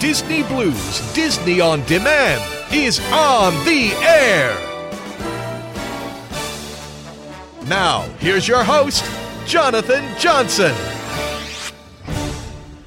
Disney Blu's Disney on Demand is on the air. Now, here's your host, Jonathan Johnson.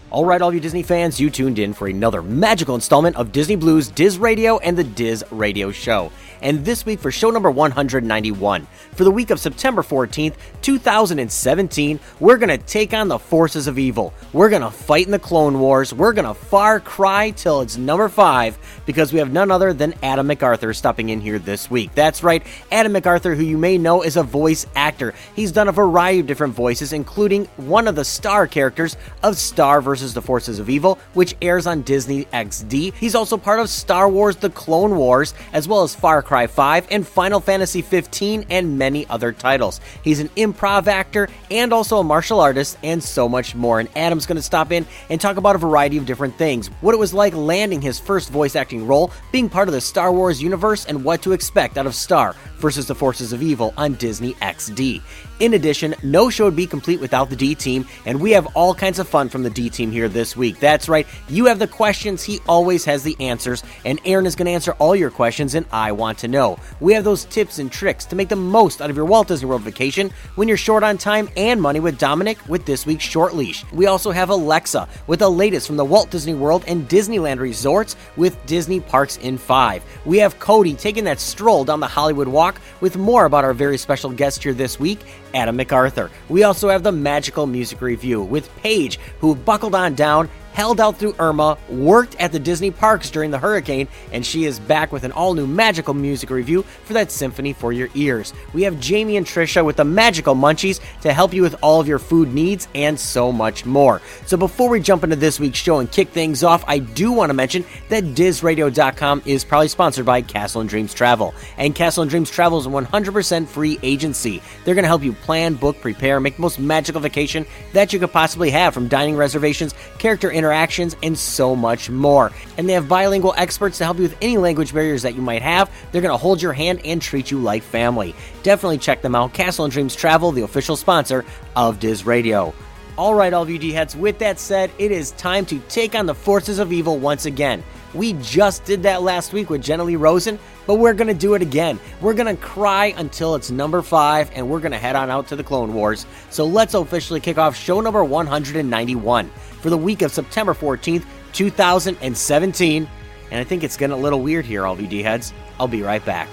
All right, all of you Disney fans, you tuned in for another magical installment of Disney Blu's Diz Radio and the Diz Radio Show and this week for show number 191. For the week of September 14th, 2017, we're going to take on the forces of evil. We're going to fight in the Clone Wars. We're going to far cry till it's number five because we have none other than Adam MacArthur stopping in here this week. That's right, Adam MacArthur, who you may know is a voice actor. He's done a variety of different voices, including one of the star characters of Star vs. the Forces of Evil, which airs on Disney XD. He's also part of Star Wars The Clone Wars, as well as Far Cry Cry 5, and Final Fantasy 15, and many other titles. He's an improv actor and also a martial artist, and so much more. And Adam's going to stop in and talk about a variety of different things what it was like landing his first voice acting role, being part of the Star Wars universe, and what to expect out of Star versus the Forces of Evil on Disney XD. In addition, no show would be complete without the D team, and we have all kinds of fun from the D team here this week. That's right, you have the questions, he always has the answers, and Aaron is going to answer all your questions, and I want to know. We have those tips and tricks to make the most out of your Walt Disney World vacation when you're short on time and money with Dominic with this week's Short Leash. We also have Alexa with the latest from the Walt Disney World and Disneyland resorts with Disney Parks in 5. We have Cody taking that stroll down the Hollywood Walk with more about our very special guest here this week Adam MacArthur. We also have the magical music review with Paige, who buckled on down held out through Irma, worked at the Disney parks during the hurricane, and she is back with an all new magical music review for that symphony for your ears. We have Jamie and Trisha with the magical munchies to help you with all of your food needs and so much more. So before we jump into this week's show and kick things off, I do want to mention that DizRadio.com is probably sponsored by Castle and Dreams Travel. And Castle and Dreams Travel is a 100% free agency. They're going to help you plan, book, prepare, make the most magical vacation that you could possibly have from dining reservations, character interactions, and so much more. And they have bilingual experts to help you with any language barriers that you might have. They're going to hold your hand and treat you like family. Definitely check them out. Castle and Dreams Travel, the official sponsor of Diz Radio. All right, all D heads, with that said, it is time to take on the forces of evil once again. We just did that last week with Jenna Lee Rosen, but we're going to do it again. We're going to cry until it's number five, and we're going to head on out to the Clone Wars. So let's officially kick off show number 191 for the week of September 14th, 2017. And I think it's getting a little weird here, all VD heads. I'll be right back.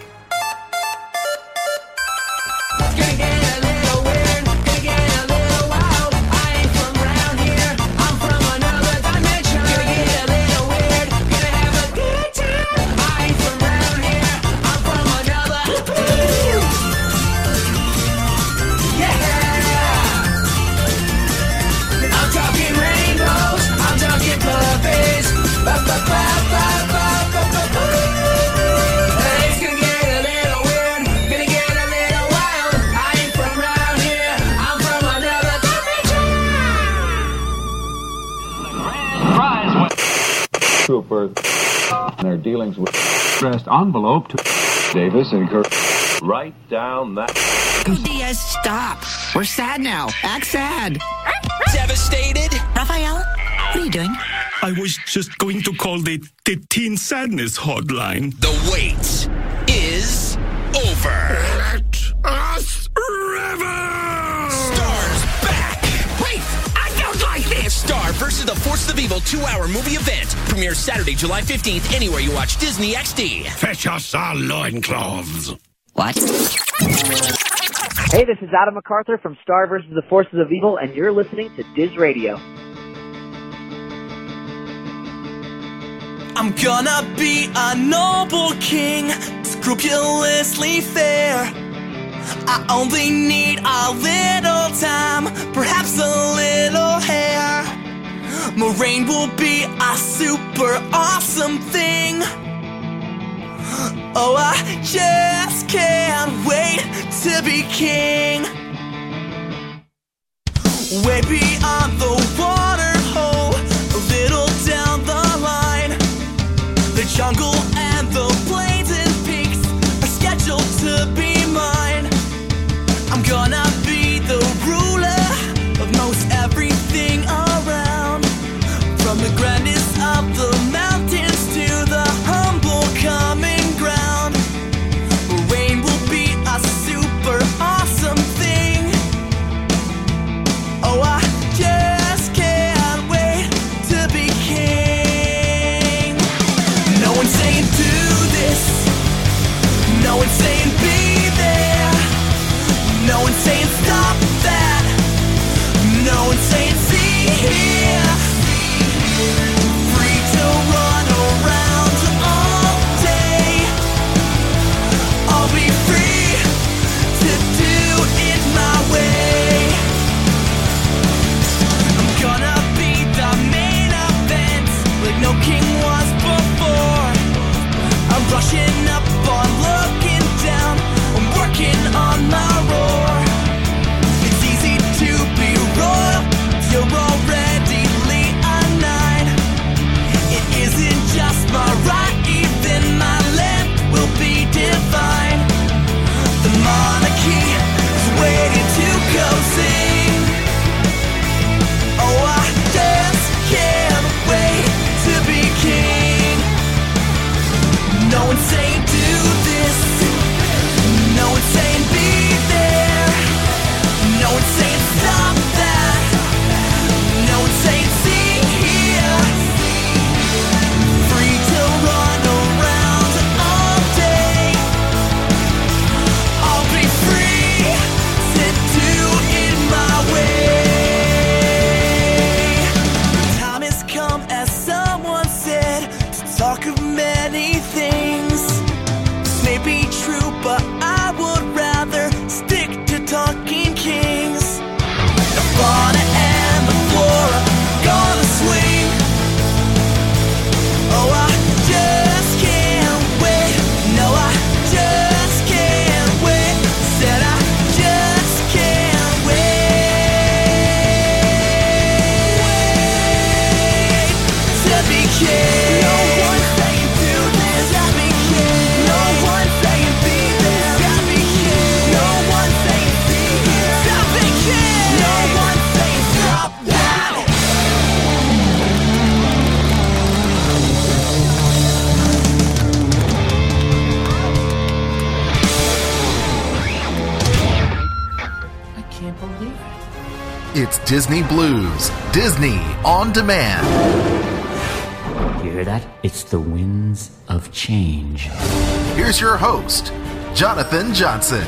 Troopers and their dealings with addressed envelope to Davis and Kirk. Write down that. Diaz, stop. We're sad now. Act sad. Devastated. Raphael, what are you doing? I was just going to call the, the Teen Sadness hotline. The wait is over. Let us river! Star versus the Forces of Evil two-hour movie event premieres Saturday, July 15th, anywhere you watch Disney XD. Fetch us our loincloths. What? Hey, this is Adam MacArthur from Star vs. the Forces of Evil, and you're listening to Diz Radio. I'm gonna be a noble king, scrupulously fair. I only need a little time, perhaps a little hair. Moraine will be a super awesome thing. Oh, I just can't wait to be king. Way beyond the water hole, a little down the line. The jungle Disney Blu's, Disney on demand. You hear that? It's the winds of change. Here's your host, Jonathan Johnson.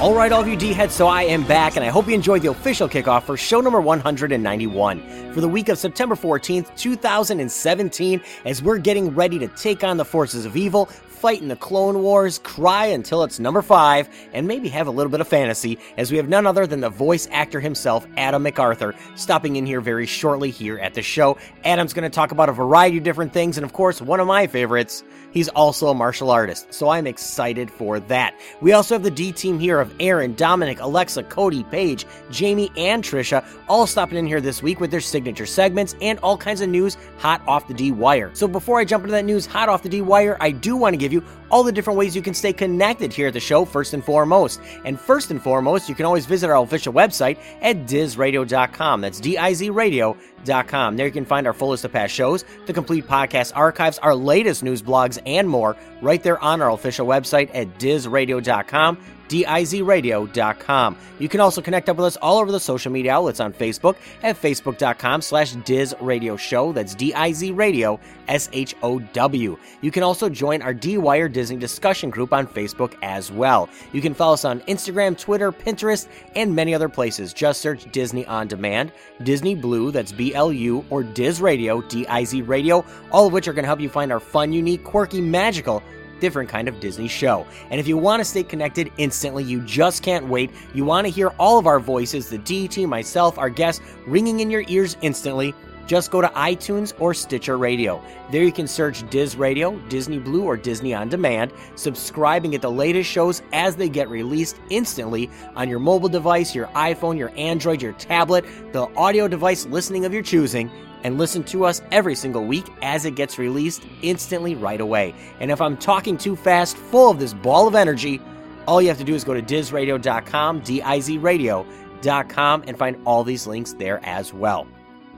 All right, all of you D heads, so I am back, and I hope you enjoyed the official kickoff for show number 191 for the week of September 14th, 2017, as we're getting ready to take on the forces of evil, fight in the Clone Wars, cry until it's number five, and maybe have a little bit of fantasy, as we have none other than the voice actor himself, Adam MacArthur, stopping in here very shortly here at the show. Adam's going to talk about a variety of different things, and of course, one of my favorites, he's also a martial artist, so I'm excited for that. We also have the D team here of Aaron, Dominic, Alexa, Cody, Paige, Jamie, and Trisha, all stopping in here this week with their signature segments and all kinds of news hot off the D wire. So before I jump into that news hot off the D wire, I do want to give you all the different ways you can stay connected here at the show, first and foremost. And first and foremost, you can always visit our official website at dizradio.com. That's D I Z radio.com. There you can find our full list of past shows, the complete podcast archives, our latest news blogs, and more right there on our official website at dizradio.com. DIZradio.com. You can also connect up with us all over the social media outlets on Facebook at Facebook.com slash Diz Radio Show. That's D-I-Z Radio, S-H-O-W. You can also join our D-Wire Disney discussion group on Facebook as well. You can follow us on Instagram, Twitter, Pinterest, and many other places. Just search Disney On Demand, Disney Blu, that's B-L-U, or Diz Radio, D-I-Z Radio, all of which are going to help you find our fun, unique, quirky, magical, different kind of Disney show. And if you want to stay connected instantly, you just can't wait. You want to hear all of our voices, the D team, myself, our guests, ringing in your ears instantly. Just go to iTunes or Stitcher Radio. There you can search Diz Radio, Disney Blu, or Disney On Demand. Subscribe and get the latest shows as they get released instantly on your mobile device, your iPhone, your Android, your tablet, the audio device listening of your choosing and listen to us every single week as it gets released instantly right away. And if I'm talking too fast, full of this ball of energy, all you have to do is go to dizradio.com, D I Z radio.com, and find all these links there as well.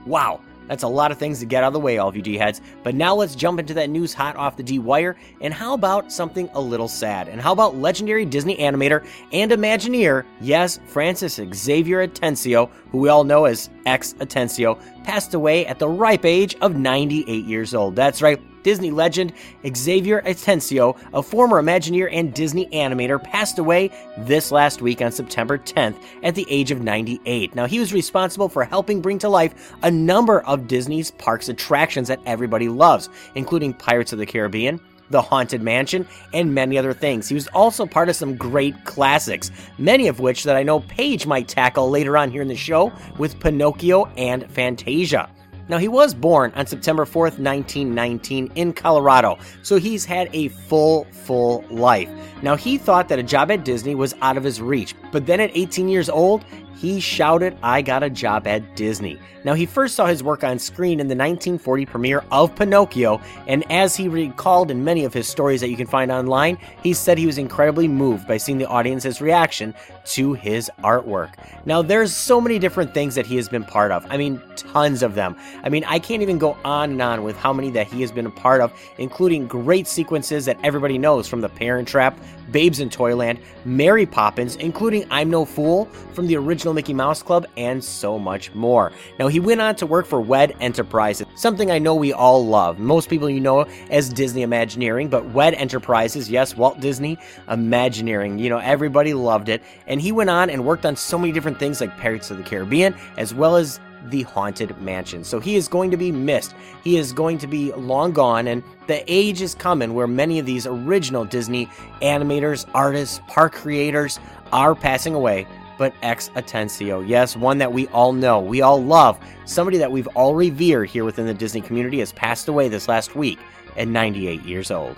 Wow. That's a lot of things to get out of the way, all of you D heads. But now let's jump into that news hot off the D wire. And how about something a little sad? And how about legendary Disney animator and Imagineer, yes, Francis Xavier Atencio, who we all know as X Atencio, passed away at the ripe age of 98 years old. That's right. Disney legend Xavier Atencio, a former Imagineer and Disney animator, passed away this last week on September 10th at the age of 98. Now, he was responsible for helping bring to life a number of Disney's parks attractions that everybody loves, including Pirates of the Caribbean, the Haunted Mansion, and many other things. He was also part of some great classics, many of which that I know Paige might tackle later on here in the show with Pinocchio and Fantasia. Now, he was born on September 4th, 1919, in Colorado, so he's had a full, full life. Now, he thought that a job at Disney was out of his reach, but then at 18 years old, he shouted, I got a job at Disney. Now, he first saw his work on screen in the 1940 premiere of Pinocchio, and as he recalled in many of his stories that you can find online, he said he was incredibly moved by seeing the audience's reaction to his artwork. Now, there's so many different things that he has been part of. I mean, tons of them. I mean, I can't even go on and on with how many that he has been a part of, including great sequences that everybody knows from The Parent Trap, Babes in Toyland, Mary Poppins, including I'm No Fool from the original Mickey Mouse Club, and so much more. Now, he went on to work for WED Enterprises, something I know we all love. Most people you know as Disney Imagineering, but WED Enterprises, yes, Walt Disney Imagineering, you know, everybody loved it. And he went on and worked on so many different things like Pirates of the Caribbean, as well as the Haunted Mansion. So he is going to be missed. He is going to be long gone, and the age is coming where many of these original Disney animators, artists, park creators are passing away. But X Atencio, yes, one that we all know, we all love, somebody that we've all revered here within the Disney community, has passed away this last week at 98 years old.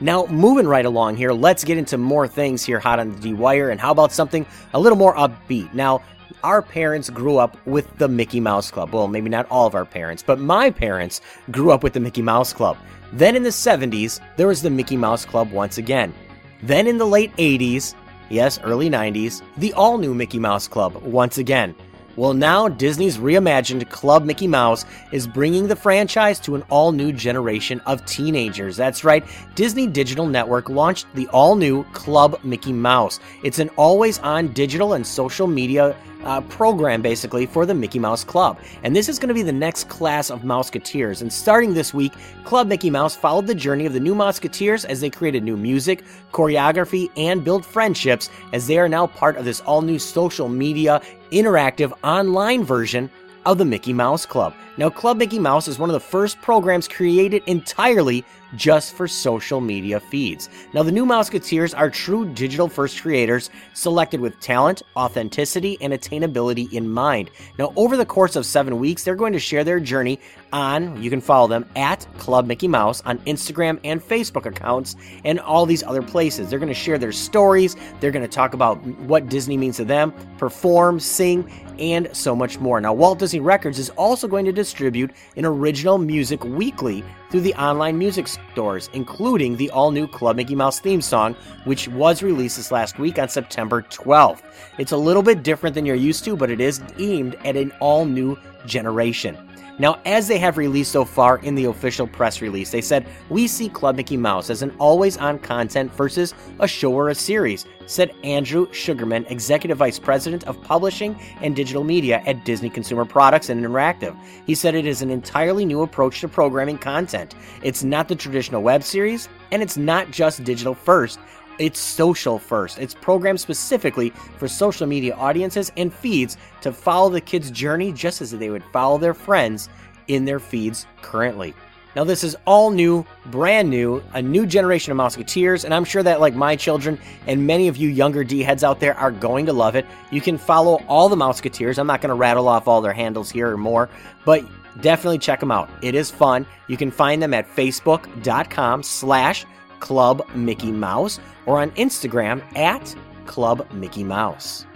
Now, moving right along here, let's get into more things here hot on the D Wire, and how about something a little more upbeat? Now, our parents grew up with the Mickey Mouse Club. Well, maybe not all of our parents, but my parents grew up with the Mickey Mouse Club. Then in the 70s, there was the Mickey Mouse Club once again. Then in the late 80s, yes, early 90s, the all new Mickey Mouse Club once again. Well, now Disney's reimagined Club Mickey Mouse is bringing the franchise to an all new generation of teenagers. That's right, Disney Digital Network launched the all new Club Mickey Mouse. It's an always on digital and social media uh, program basically for the Mickey Mouse Club. And this is going to be the next class of Mouseketeers. And starting this week, Club Mickey Mouse followed the journey of the new Mouseketeers as they created new music, choreography, and built friendships as they are now part of this all new social media interactive online version of the Mickey Mouse Club. Now, Club Mickey Mouse is one of the first programs created entirely just for social media feeds. Now, the new Mouseketeers are true digital first creators selected with talent, authenticity, and attainability in mind. Now, over the course of seven weeks, they're going to share their journey on, you can follow them at Club Mickey Mouse on Instagram and Facebook accounts and all these other places. They're going to share their stories, they're going to talk about what Disney means to them, perform, sing, and so much more. Now, Walt Disney Records is also going to distribute an original music weekly through the online music stores, including the all new Club Mickey Mouse theme song, which was released this last week on September 12th. It's a little bit different than you're used to, but it is aimed at an all new generation. Now, as they have released so far in the official press release, they said, We see Club Mickey Mouse as an always on content versus a show or a series, said Andrew Sugarman, Executive Vice President of Publishing and Digital Media at Disney Consumer Products and Interactive. He said it is an entirely new approach to programming content. It's not the traditional web series, and it's not just digital first. It's social first. It's programmed specifically for social media audiences and feeds to follow the kids' journey just as they would follow their friends in their feeds currently. Now, this is all new, brand new, a new generation of Mouseketeers, and I'm sure that, like my children and many of you younger D heads out there, are going to love it. You can follow all the Mouseketeers. I'm not going to rattle off all their handles here or more, but definitely check them out. It is fun. You can find them at facebook.com slash Club Mickey Mouse or on Instagram at Club Mickey Mouse.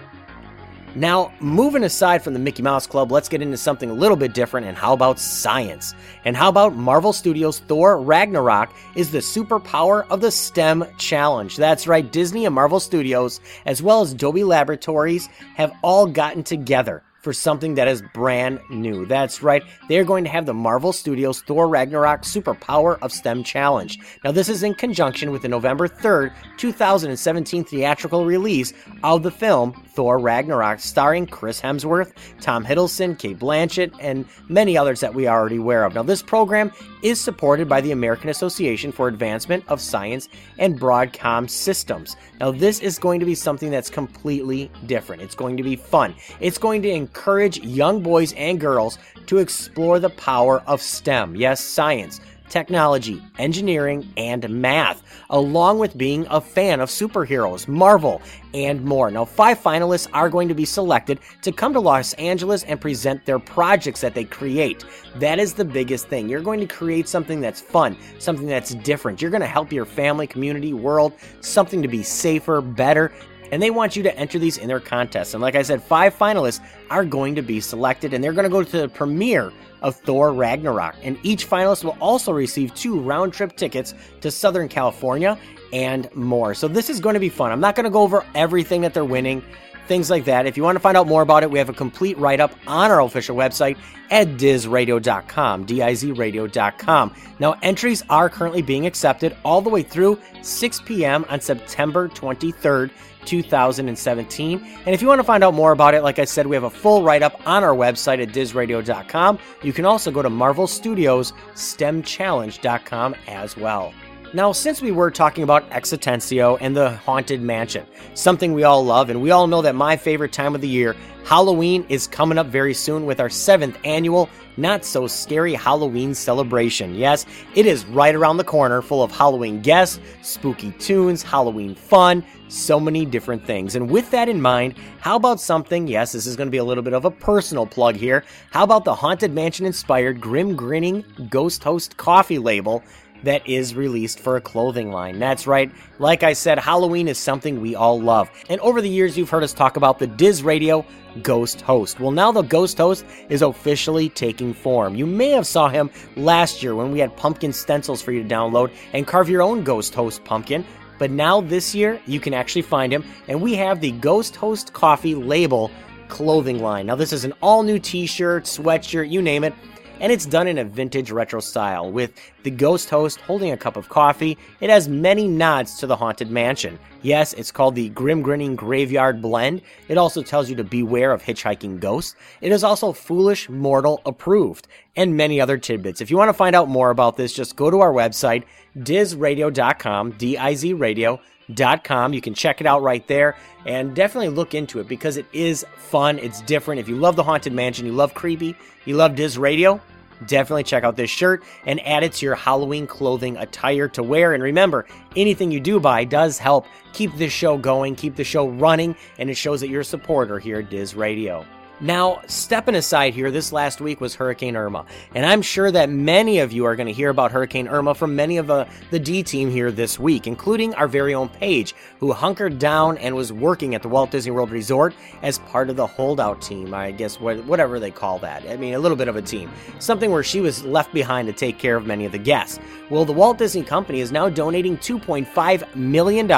Now, moving aside from the Mickey Mouse Club, let's get into something a little bit different. And how about science? And how about Marvel Studios' Thor Ragnarok is the superpower of the STEM challenge? That's right, Disney and Marvel Studios, as well as Dolby Laboratories, have all gotten together for something that is brand new. That's right, they're going to have the Marvel Studios Thor Ragnarok Superpower of STEM Challenge. Now, this is in conjunction with the November 3rd, 2017 theatrical release of the film Thor Ragnarok, starring Chris Hemsworth, Tom Hiddleston, Cate Blanchett, and many others that we are already aware of. Now, this program is supported by the American Association for Advancement of Science and Broadcom Systems. Now, this is going to be something that's completely different. It's going to be fun. It's going to encourage young boys and girls to explore the power of STEM. Yes, science technology, engineering, and math, along with being a fan of superheroes, Marvel, and more. Now, five finalists are going to be selected to come to Los Angeles and present their projects that they create. That is the biggest thing. You're going to create something that's fun, something that's different. You're going to help your family, community, world, something to be safer, better, and they want you to enter these in their contests. And like I said, five finalists are going to be selected, and they're going to go to the premiere of Thor Ragnarok. And each finalist will also receive two round trip tickets to Southern California and more. So this is going to be fun. I'm not going to go over everything that they're winning things like that. If you want to find out more about it, we have a complete write up on our official website at dizradio.com, D-I-Z radio.com. Now, entries are currently being accepted all the way through 6 p.m. on September 23rd, 2017. And if you want to find out more about it, like I said, we have a full write up on our website at dizradio.com. You can also go to Marvel Studios STEMchallenge.com as well. Now, since we were talking about X Atencio and the Haunted Mansion, something we all love, and we all know that my favorite time of the year, Halloween, is coming up very soon with our seventh annual Not So Scary Halloween celebration. Yes, it is right around the corner, full of Halloween guests, spooky tunes, Halloween fun, so many different things. And with that in mind, how about something? Yes, this is going to be a little bit of a personal plug here. How about the Haunted Mansion inspired Grim Grinning Ghost Host coffee label? That is released for a clothing line. That's right. Like I said, Halloween is something we all love. And over the years, you've heard us talk about the Diz Radio Ghost Host. Well, now the Ghost Host is officially taking form. You may have saw him last year when we had pumpkin stencils for you to download and carve your own Ghost Host pumpkin. But now this year, you can actually find him, and we have the Ghost Host Coffee label clothing line. Now, this is an all new t shirt, sweatshirt, you name it and it's done in a vintage retro style, with the ghost host holding a cup of coffee. It has many nods to the Haunted Mansion. Yes, it's called the Grim Grinning Graveyard Blend. It also tells you to beware of hitchhiking ghosts. It is also Foolish Mortal approved, and many other tidbits. If you want to find out more about this, just go to our website, dizradio.com, D-I-Z radio, Com. You can check it out right there and definitely look into it because it is fun. It's different. If you love the Haunted Mansion, you love creepy, you love Diz Radio, definitely check out this shirt and add it to your Halloween clothing attire to wear. And remember, anything you do buy does help keep this show going, keep the show running, and it shows that you're a supporter here at Diz Radio. Now, stepping aside here, this last week was Hurricane Irma, and I'm sure that many of you are going to hear about Hurricane Irma from many of the, the D team here this week, including our very own Paige, who hunkered down and was working at the Walt Disney World Resort as part of the holdout team, I guess, whatever they call that. I mean, a little bit of a team. Something where she was left behind to take care of many of the guests. Well, the Walt Disney Company is now donating $2.5 million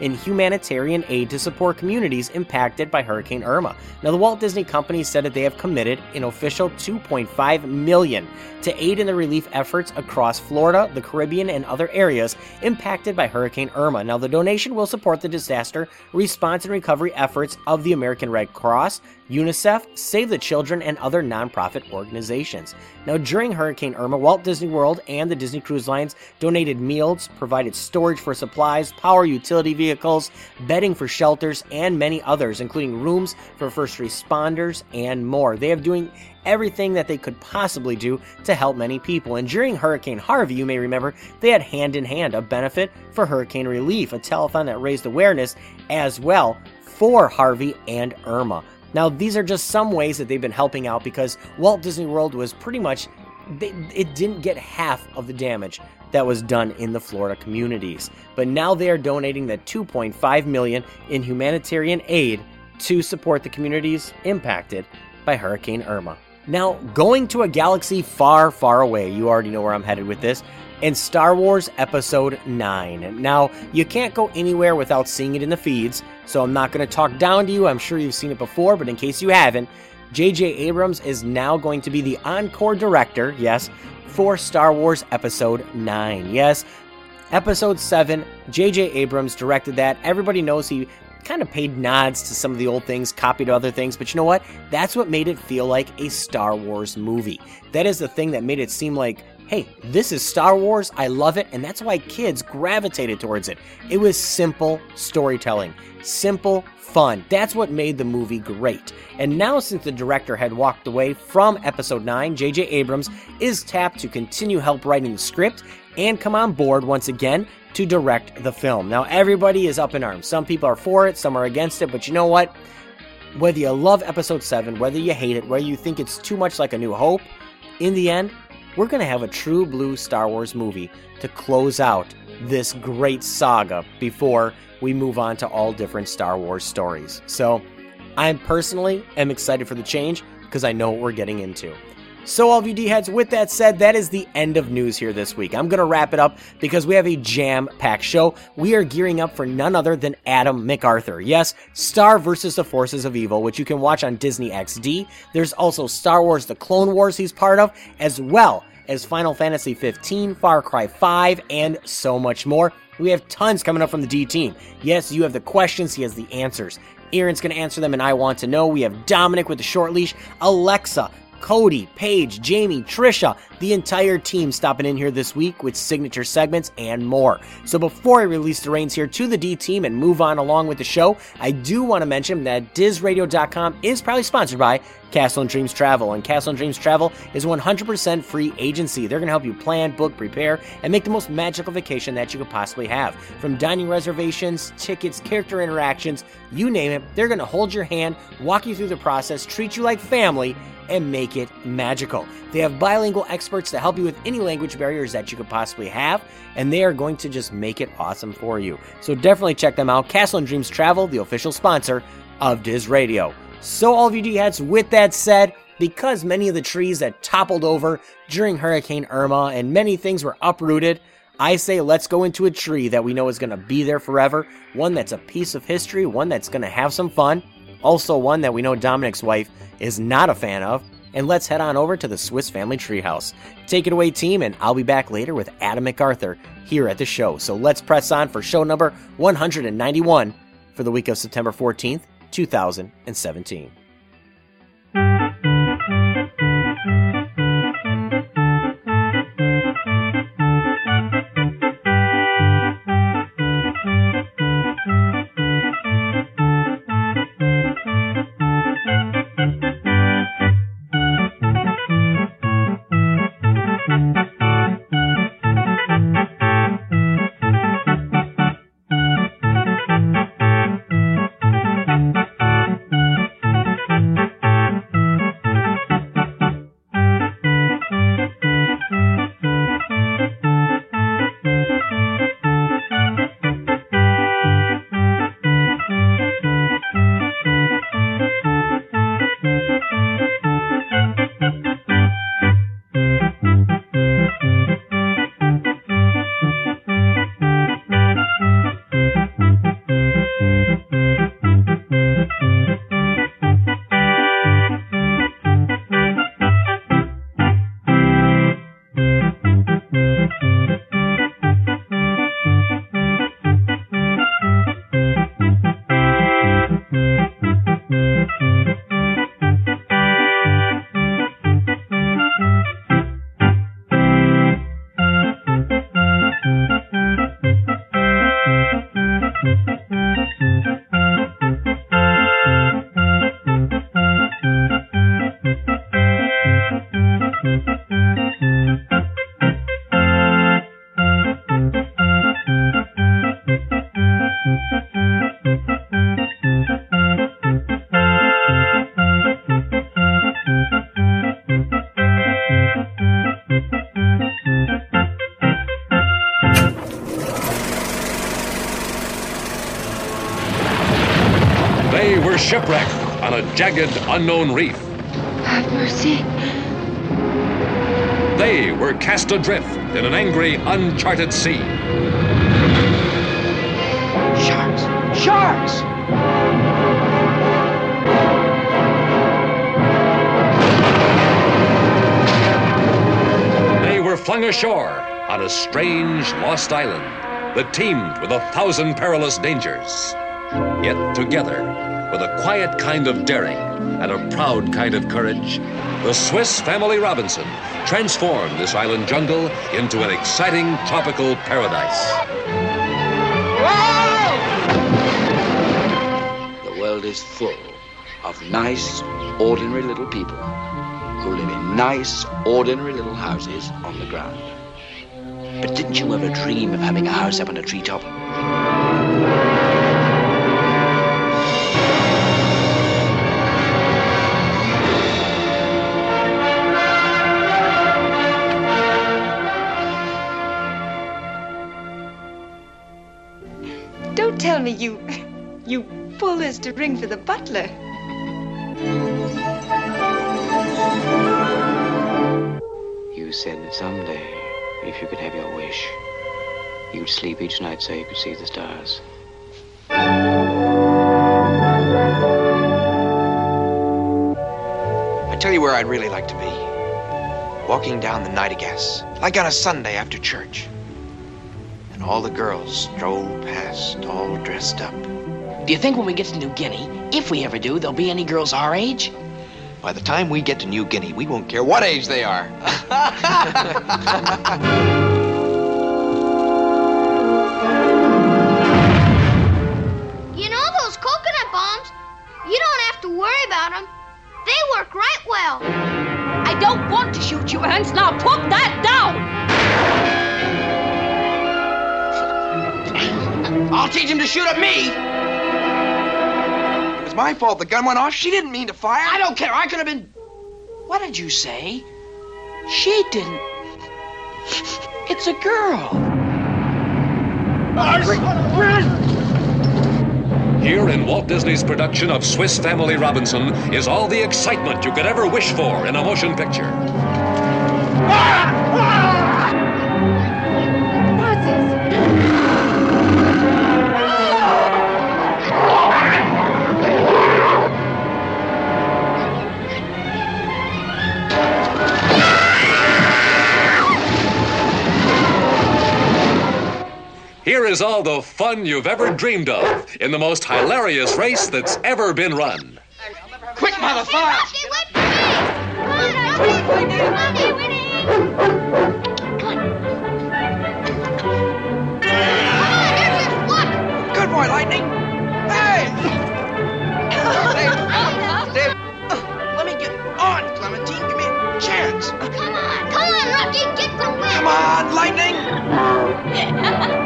in humanitarian aid to support communities impacted by Hurricane Irma. Now, the Walt Disney Company said that they have committed an official 2.5 million to aid in the relief efforts across Florida, the Caribbean, and other areas impacted by Hurricane Irma. Now, the donation will support the disaster response and recovery efforts of the American Red Cross, UNICEF, Save the Children, and other nonprofit organizations. Now, during Hurricane Irma, Walt Disney World and the Disney Cruise Lines donated meals, provided storage for supplies, power utility vehicles, bedding for shelters, and many others, including rooms for first responders and more. They have doing everything that they could possibly do to help many people. And during Hurricane Harvey, you may remember, they had hand in hand a benefit for hurricane relief, a telethon that raised awareness as well for Harvey and Irma. Now, these are just some ways that they've been helping out because Walt Disney World was pretty much, they, it didn't get half of the damage that was done in the Florida communities. But now they are donating that 2.5 million in humanitarian aid to support the communities impacted by Hurricane Irma. Now, going to a galaxy far, far away, you already know where I'm headed with this, and Star Wars Episode 9. Now, you can't go anywhere without seeing it in the feeds, so I'm not going to talk down to you. I'm sure you've seen it before, but in case you haven't, J.J. Abrams is now going to be the encore director, yes, for Star Wars Episode 9. Yes, Episode 7, J.J. Abrams directed that. Everybody knows he kind of paid nods to some of the old things, copied other things, but you know what? That's what made it feel like a Star Wars movie. That is the thing that made it seem like, hey, this is Star Wars, I love it, and that's why kids gravitated towards it. It was simple storytelling, simple fun. That's what made the movie great. And now, since the director had walked away from episode 9, J.J. Abrams is tapped to continue help writing the script and come on board once again to direct the film. Now, everybody is up in arms. Some people are for it, some are against it, but you know what? Whether you love episode 7, whether you hate it, whether you think it's too much like A New Hope, in the end, we're going to have a true blue Star Wars movie to close out this great saga before we move on to all different Star Wars stories. So, I personally am excited for the change because I know what we're getting into. So, all of you D heads, with that said, that is the end of news here this week. I'm going to wrap it up because we have a jam packed show. We are gearing up for none other than Adam MacArthur. Yes, Star versus the Forces of Evil, which you can watch on Disney XD. There's also Star Wars The Clone Wars he's part of, as well as Final Fantasy 15, Far Cry 5, and so much more. We have tons coming up from the D team. Yes, you have the questions, he has the answers. Aaron's going to answer them, and I want to know. We have Dominic with the short leash, Alexa, Cody, Paige, Jamie, Trisha, the entire team stopping in here this week with signature segments and more. So before I release the reins here to the D team and move on along with the show, I do want to mention that DizRadio.com is proudly sponsored by Castle and Dreams Travel. And Castle and Dreams Travel is 100% free agency. They're going to help you plan, book, prepare, and make the most magical vacation that you could possibly have. From dining reservations, tickets, character interactions, you name it, they're going to hold your hand, walk you through the process, treat you like family, and make it magical. They have bilingual experts to help you with any language barriers that you could possibly have, and they are going to just make it awesome for you. So definitely check them out. Castle and Dreams Travel, the official sponsor of Diz Radio. So, all of you D heads, with that said, because many of the trees that toppled over during Hurricane Irma and many things were uprooted, I say let's go into a tree that we know is going to be there forever, one that's a piece of history, one that's going to have some fun, also one that we know Dominic's wife is not a fan of, and let's head on over to the Swiss Family Treehouse. Take it away, team, and I'll be back later with Adam MacArthur here at the show. So let's press on for show number 191 for the week of September 14th, 2017. Jagged, unknown reef. Have mercy. They were cast adrift in an angry, uncharted sea. Sharks! Sharks! They were flung ashore on a strange, lost island that teemed with a thousand perilous dangers. Yet together, with a quiet kind of daring and a proud kind of courage, the Swiss family Robinson transformed this island jungle into an exciting tropical paradise. The world is full of nice, ordinary little people who live in nice, ordinary little houses on the ground. But didn't you ever dream of having a house up on a treetop? Pulled to ring for the butler. You said that someday, if you could have your wish, you'd sleep each night so you could see the stars. I tell you where I'd really like to be. Walking down the Nightingales, like on a Sunday after church. And all the girls stroll past, all dressed up. Do you think when we get to New Guinea, if we ever do, there'll be any girls our age? By the time we get to New Guinea, we won't care what age they are. You know those coconut bombs? You don't have to worry about them. They work right well. I don't want to shoot you, Ernst. Now put that down! I'll teach him to shoot at me. It was my fault. The gun went off. She didn't mean to fire. I don't care. I could have been. What did you say? She didn't. It's a girl. Here in Walt Disney's production of Swiss Family Robinson is all the excitement you could ever wish for in a motion picture. Ah! Ah! Here is all the fun you've ever dreamed of in the most hilarious race that's ever been run. Quick, motherfucker! Good boy, Lightning. Hey! Dave, Dave, let me get on, Clementine. Give me a chance. Come on, come on, Rocky, get the win. Come on, Lightning.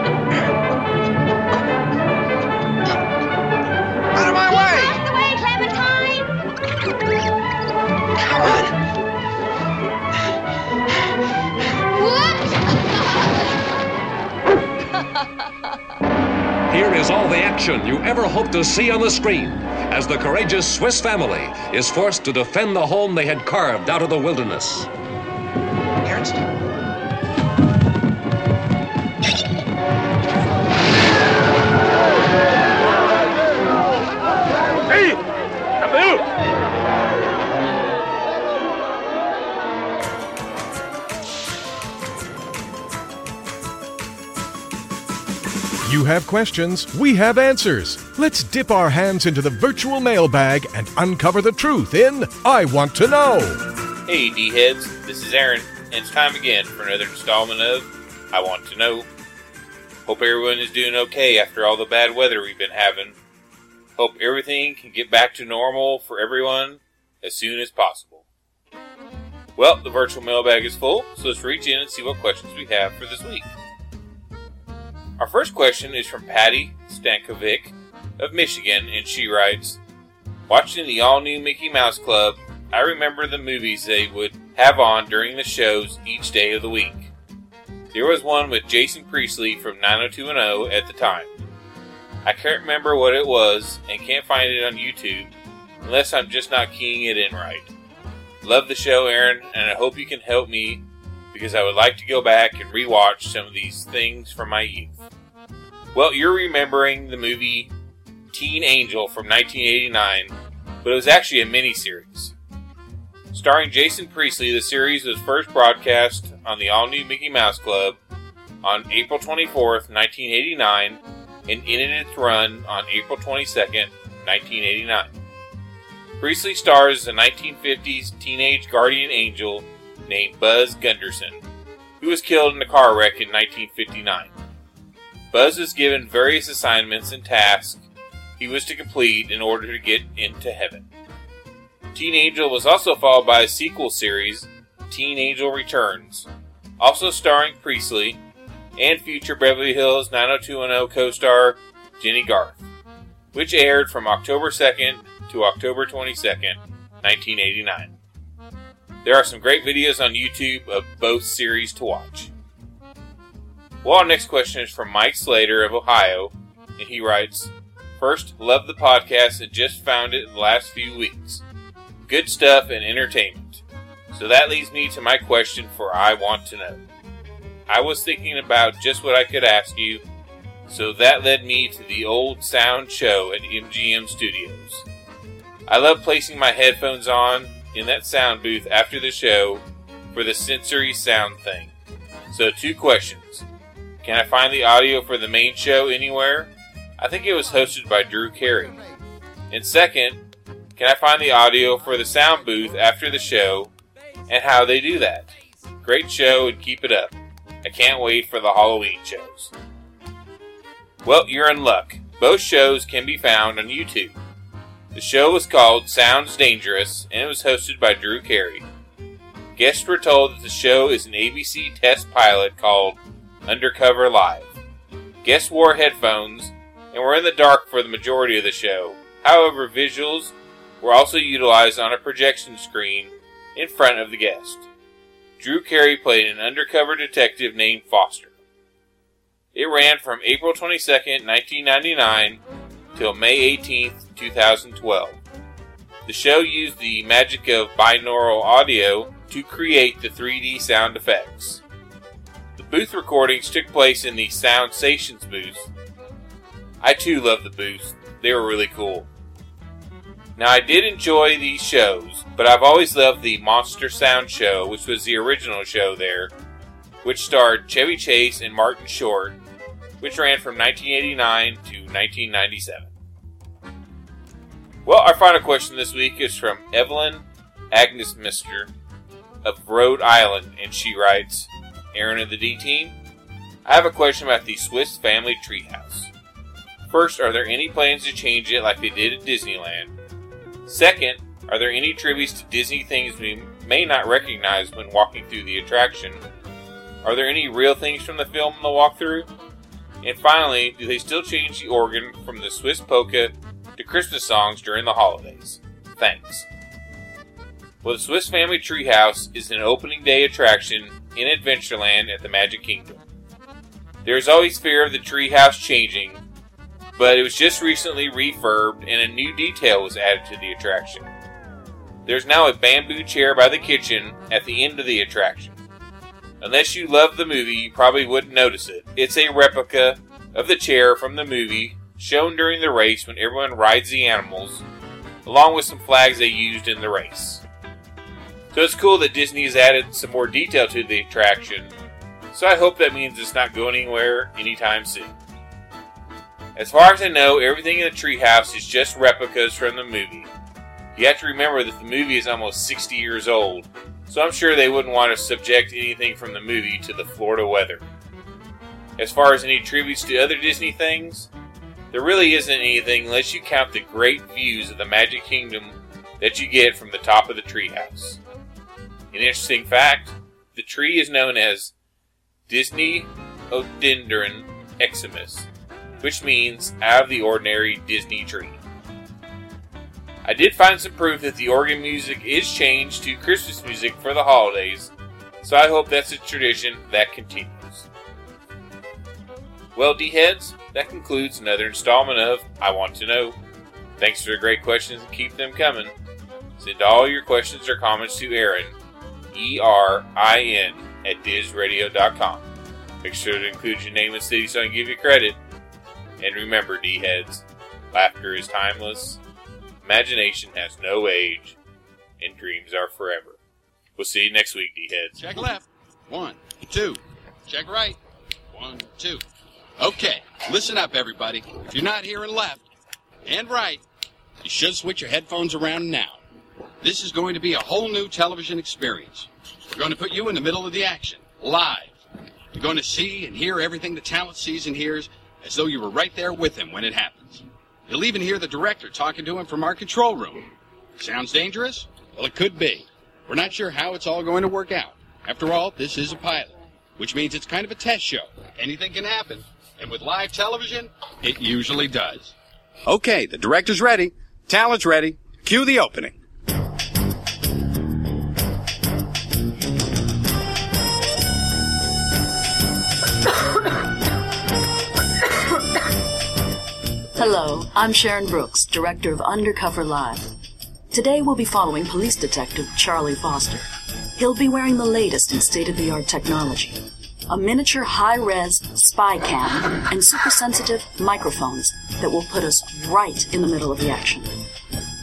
Here is all the action you ever hoped to see on the screen as the courageous Swiss family is forced to defend the home they had carved out of the wilderness. Ernst? You have questions, we have answers. Let's dip our hands into the virtual mailbag and uncover the truth in I Want to Know. Hey, D heads, this is Aaron, and it's time again for another installment of I Want to Know. Hope everyone is doing okay after all the bad weather we've been having. Hope everything can get back to normal for everyone as soon as possible. Well, the virtual mailbag is full, so let's reach in and see what questions we have for this week. Our first question is from Patty Stankovic of Michigan, and she writes Watching the all new Mickey Mouse Club, I remember the movies they would have on during the shows each day of the week. There was one with Jason Priestley from 90210 at the time. I can't remember what it was and can't find it on YouTube unless I'm just not keying it in right. Love the show, Aaron, and I hope you can help me because I would like to go back and rewatch some of these things from my youth. Well, you're remembering the movie Teen Angel from 1989, but it was actually a miniseries. Starring Jason Priestley, the series was first broadcast on the all new Mickey Mouse Club on April 24th, 1989, and ended its run on April 22nd, 1989. Priestley stars a 1950s teenage guardian angel named Buzz Gunderson, who was killed in a car wreck in 1959. Buzz was given various assignments and tasks he was to complete in order to get into heaven. Teen Angel was also followed by a sequel series, Teen Angel Returns, also starring Priestley and future Beverly Hills 90210 co star Jennie Garth, which aired from October 2nd to October 22nd, 1989. There are some great videos on YouTube of both series to watch. Well, our next question is from Mike Slater of Ohio, and he writes First, love the podcast and just found it in the last few weeks. Good stuff and entertainment. So that leads me to my question for I Want to Know. I was thinking about just what I could ask you, so that led me to the old sound show at MGM Studios. I love placing my headphones on in that sound booth after the show for the sensory sound thing. So, two questions. Can I find the audio for the main show anywhere? I think it was hosted by Drew Carey. And second, can I find the audio for the sound booth after the show and how they do that? Great show and keep it up. I can't wait for the Halloween shows. Well, you're in luck. Both shows can be found on YouTube. The show was called Sounds Dangerous and it was hosted by Drew Carey. Guests were told that the show is an ABC test pilot called Undercover Live. Guests wore headphones and were in the dark for the majority of the show. However, visuals were also utilized on a projection screen in front of the guest. Drew Carey played an undercover detective named Foster. It ran from April 22, 1999 till May 18, 2012. The show used the magic of binaural audio to create the 3D sound effects. The booth recordings took place in the Sound Stations booth. I too love the booths, they were really cool. Now, I did enjoy these shows, but I've always loved the Monster Sound Show, which was the original show there, which starred Chevy Chase and Martin Short, which ran from 1989 to 1997. Well, our final question this week is from Evelyn Agnes Mister of Rhode Island, and she writes Erin of the D Team, I have a question about the Swiss Family Treehouse. First, are there any plans to change it like they did at Disneyland? Second, are there any tributes to Disney things we may not recognize when walking through the attraction? Are there any real things from the film in the walkthrough? And finally, do they still change the organ from the Swiss polka to Christmas songs during the holidays? Thanks. Well, the Swiss Family Treehouse is an opening day attraction in Adventureland at the Magic Kingdom. There is always fear of the treehouse changing, but it was just recently refurbed and a new detail was added to the attraction. There's now a bamboo chair by the kitchen at the end of the attraction. Unless you love the movie, you probably wouldn't notice it. It's a replica of the chair from the movie, shown during the race when everyone rides the animals, along with some flags they used in the race. So it's cool that Disney has added some more detail to the attraction, so I hope that means it's not going anywhere anytime soon. As far as I know, everything in the treehouse is just replicas from the movie. You have to remember that the movie is almost 60 years old, so I'm sure they wouldn't want to subject anything from the movie to the Florida weather. As far as any tributes to other Disney things, there really isn't anything unless you count the great views of the Magic Kingdom that you get from the top of the treehouse. An interesting fact the tree is known as Disney Odendron Eximus which means out of the ordinary Disney tree. I did find some proof that the organ music is changed to Christmas music for the holidays, so I hope that's a tradition that continues. Well, D heads, that concludes another installment of I Want to Know. Thanks for the great questions and keep them coming. Send all your questions or comments to Erin, E R I N, at DizRadio.com. Make sure to include your name and city so I can give you credit. And remember, D heads, laughter is timeless, imagination has no age, and dreams are forever. We'll see you next week, D heads. Check left. One, two. Check right. One, two. Okay, listen up, everybody. If you're not hearing left and right, you should switch your headphones around now. This is going to be a whole new television experience. We're going to put you in the middle of the action, live. You're going to see and hear everything the talent sees and hears as though you were right there with him when it happens. You'll even hear the director talking to him from our control room. Sounds dangerous? Well, it could be. We're not sure how it's all going to work out. After all, this is a pilot, which means it's kind of a test show. Anything can happen. And with live television, it usually does. Okay, the director's ready. Talent's ready. Cue the opening. Hello, I'm Sharon Brooks, director of Undercover Live. Today we'll be following police detective Charlie Foster. He'll be wearing the latest in state of the art technology a miniature high res spy cam and super sensitive microphones that will put us right in the middle of the action.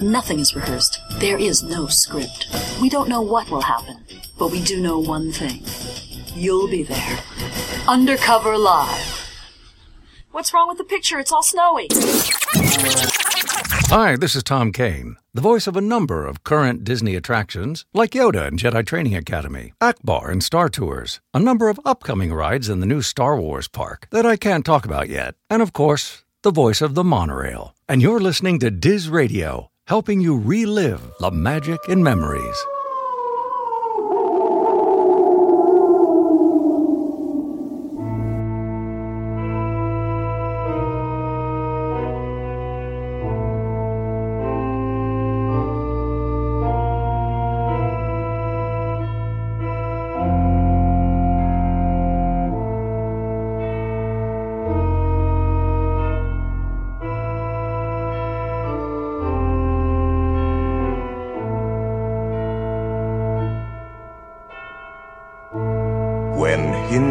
Nothing is rehearsed. There is no script. We don't know what will happen, but we do know one thing. You'll be there. Undercover Live. What's wrong with the picture? It's all snowy. Hi, this is Tom Kane, the voice of a number of current Disney attractions like Yoda and Jedi Training Academy, Ackbar and Star Tours, a number of upcoming rides in the new Star Wars park that I can't talk about yet, and of course, the voice of the monorail. And you're listening to Diz Radio, helping you relive the magic and memories.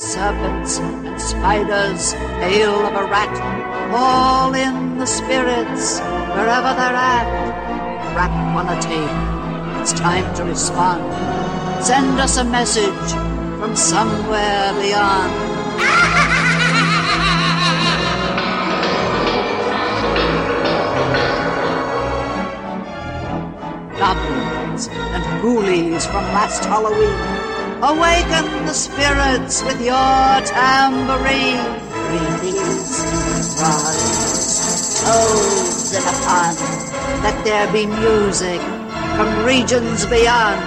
Serpents and spiders, hail of a rat, all in the spirits, wherever they're at. Rap on a tape, it's time to respond. Send us a message from somewhere beyond. Goblins and ghoulies from last Halloween. Awaken the spirits with your tambourine. Creepies, frogs, toads in a. Let there be music from regions beyond.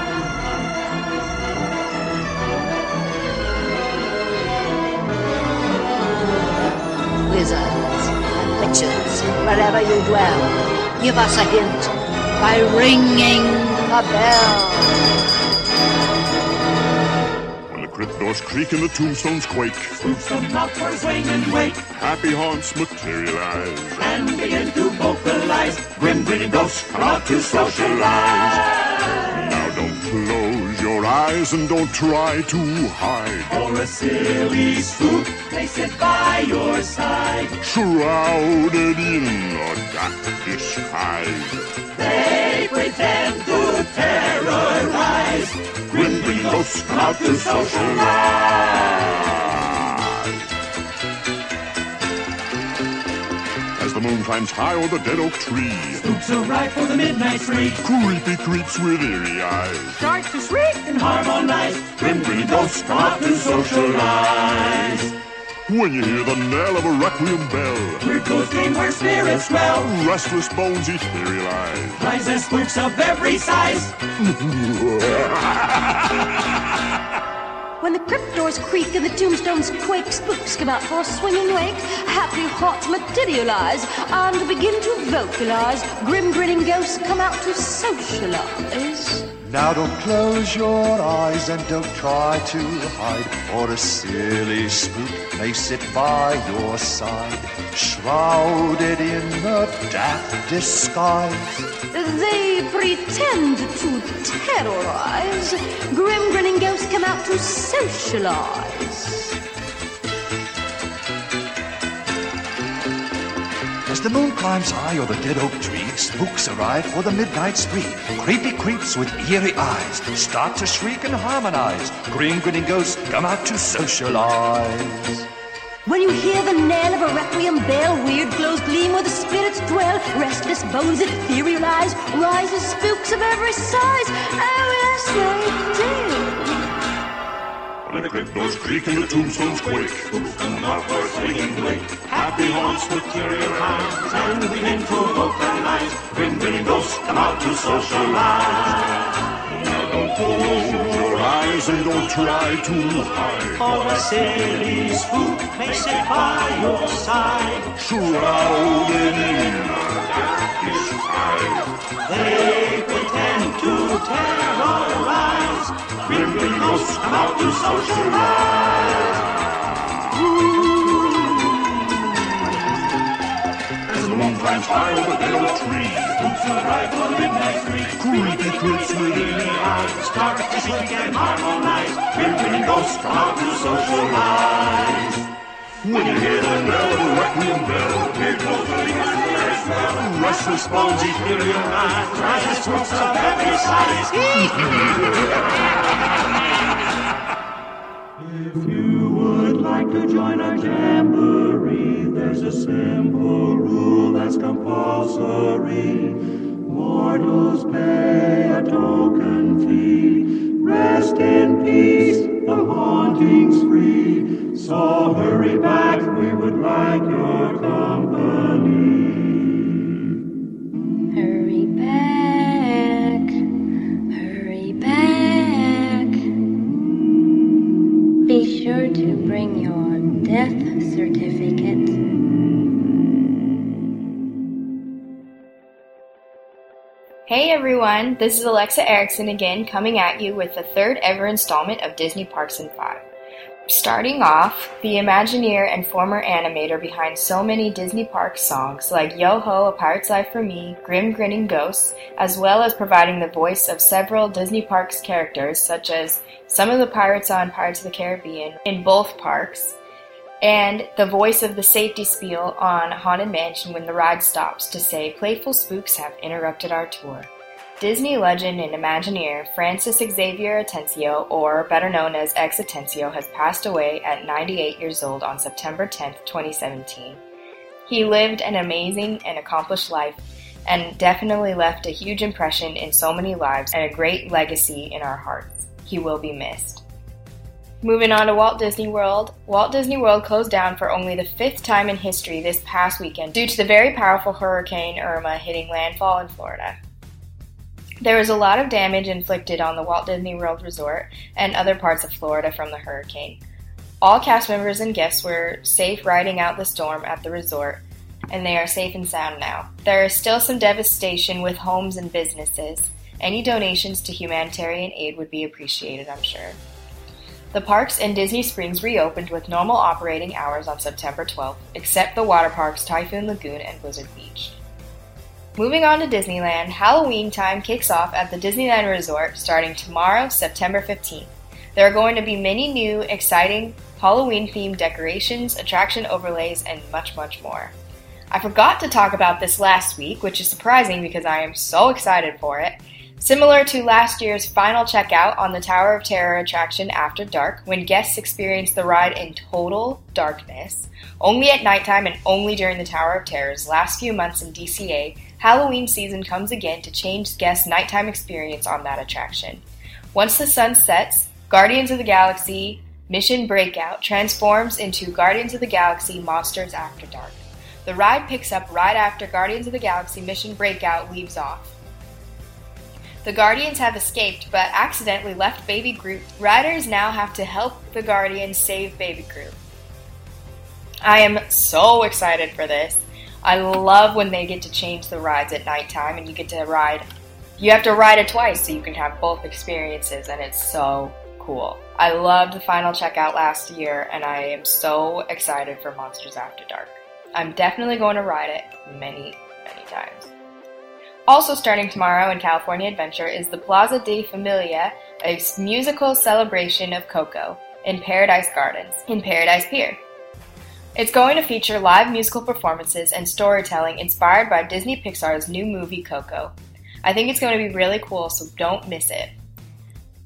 Wizards and witches, wherever you dwell, give us a hint by ringing the bell. Crypt doors creak and the tombstones quake, Spooks come out for a swing and wake, happy haunts materialize. and begin to vocalize. Grim grinning ghosts come out to socialize. Now don't close your eyes and don't try to hide. For a silly spook, place it by your side. Shrouded in a dark disguise. They pretend to terrorize. Grinning ghosts come out to socialize. As the moon climbs high o'er the dead oak tree, Spooks arrive for the midnight spree. creepy creeps with eerie eyes. Start to shriek and harmonize. Grinning ghosts come out to socialize. When you hear the knell of a requiem bell, Weird goes game where spirits dwell. restless bones etherealize. Rises spooks of every size. When the crypt doors creak and the tombstones quake, spooks come out for a swinging wake. Happy hearts materialize and begin to vocalize. Grim grinning ghosts come out to socialize. Now don't close your eyes and don't try to hide, or a silly spook may sit by your side, shrouded in a daft disguise. They pretend to terrorize. Grim grinning ghosts come out to socialize. The moon climbs high o'er the dead oak tree, spooks arrive for the midnight spree. Creepy creeps with eerie eyes start to shriek and harmonize. Green grinning ghosts come out to socialize. When you hear the knell of a requiem bell, weird glows gleam where the spirits dwell. Restless bones etherealize, rises spooks of every size. Oh yes, they do. When the crypt doors creak and the tombstones quake, Spooks come out for a swinging wake. Happy haunts materialize and begin to vocalize. Grim grinning ghosts come out to socialize. Now don't close your eyes and don't try to hide. For a silly spook may sit by your side. Shrouded in a death disguise. They pretend to terrorize. Ghosts come out to socialize. As the moon climbs over the dead oak tree, Spooks arrive for the midnight spree. creepy creeps with Eerie eyes start to shriek and harmonize. Ghosts come out to socialize. When you hear the of a requiem bell, Weird goes the bones of. If you would like to join our jamboree, there's a simple rule that's compulsory. Mortals pay a token fee. Rest in peace, the haunting's free. So hurry back, we would like your company. To bring your death certificate. Hey everyone, this is Alexa Erickson again coming at you with the third ever installment of Disney Parks in 5. Starting off, the Imagineer and former animator behind so many Disney Parks songs like Yo Ho, A Pirate's Life for Me, Grim Grinning Ghosts, as well as providing the voice of several Disney Parks characters such as some of the pirates on Pirates of the Caribbean in both parks, and the voice of the safety spiel on Haunted Mansion when the ride stops to say playful spooks have interrupted our tour. Disney legend and Imagineer Francis Xavier Atencio, or better known as X Atencio, has passed away at 98 years old on September 10, 2017. He lived an amazing and accomplished life and definitely left a huge impression in so many lives and a great legacy in our hearts. He will be missed. Moving on to Walt Disney World. Walt Disney World closed down for only the fifth time in history this past weekend due to the very powerful Hurricane Irma hitting landfall in Florida. There was a lot of damage inflicted on the Walt Disney World Resort and other parts of Florida from the hurricane. All cast members and guests were safe riding out the storm at the resort, and they are safe and sound now. There is still some devastation with homes and businesses. Any donations to humanitarian aid would be appreciated, I'm sure. The parks in Disney Springs reopened with normal operating hours on September 12th, except the water parks Typhoon Lagoon and Blizzard Beach. Moving on to Disneyland, Halloween time kicks off at the Disneyland Resort starting tomorrow, September 15th. There are going to be many new, exciting Halloween themed decorations, attraction overlays, and much, much more. I forgot to talk about this last week, which is surprising because I am so excited for it. Similar to last year's final checkout on the Tower of Terror attraction After Dark, when guests experience the ride in total darkness, only at nighttime and only during the Tower of Terror's last few months in DCA, Halloween season comes again to change guests' nighttime experience on that attraction. Once the sun sets, Guardians of the Galaxy, Mission Breakout transforms into Guardians of the Galaxy Monsters After Dark. The ride picks up right after Guardians of the Galaxy Mission Breakout leaves off. The Guardians have escaped but accidentally left Baby Groot. Riders now have to help the Guardians save Baby Groot. I am so excited for this. I love when they get to change the rides at nighttime and you get to ride. You have to ride it twice so you can have both experiences, and it's so cool. I loved the final checkout last year, and I am so excited for Monsters After Dark. I'm definitely going to ride it many, many times. Also starting tomorrow in California Adventure is the Plaza de Familia, a musical celebration of Coco in Paradise Gardens, in Paradise Pier. It's going to feature live musical performances and storytelling inspired by Disney Pixar's new movie Coco. I think it's going to be really cool, so don't miss it.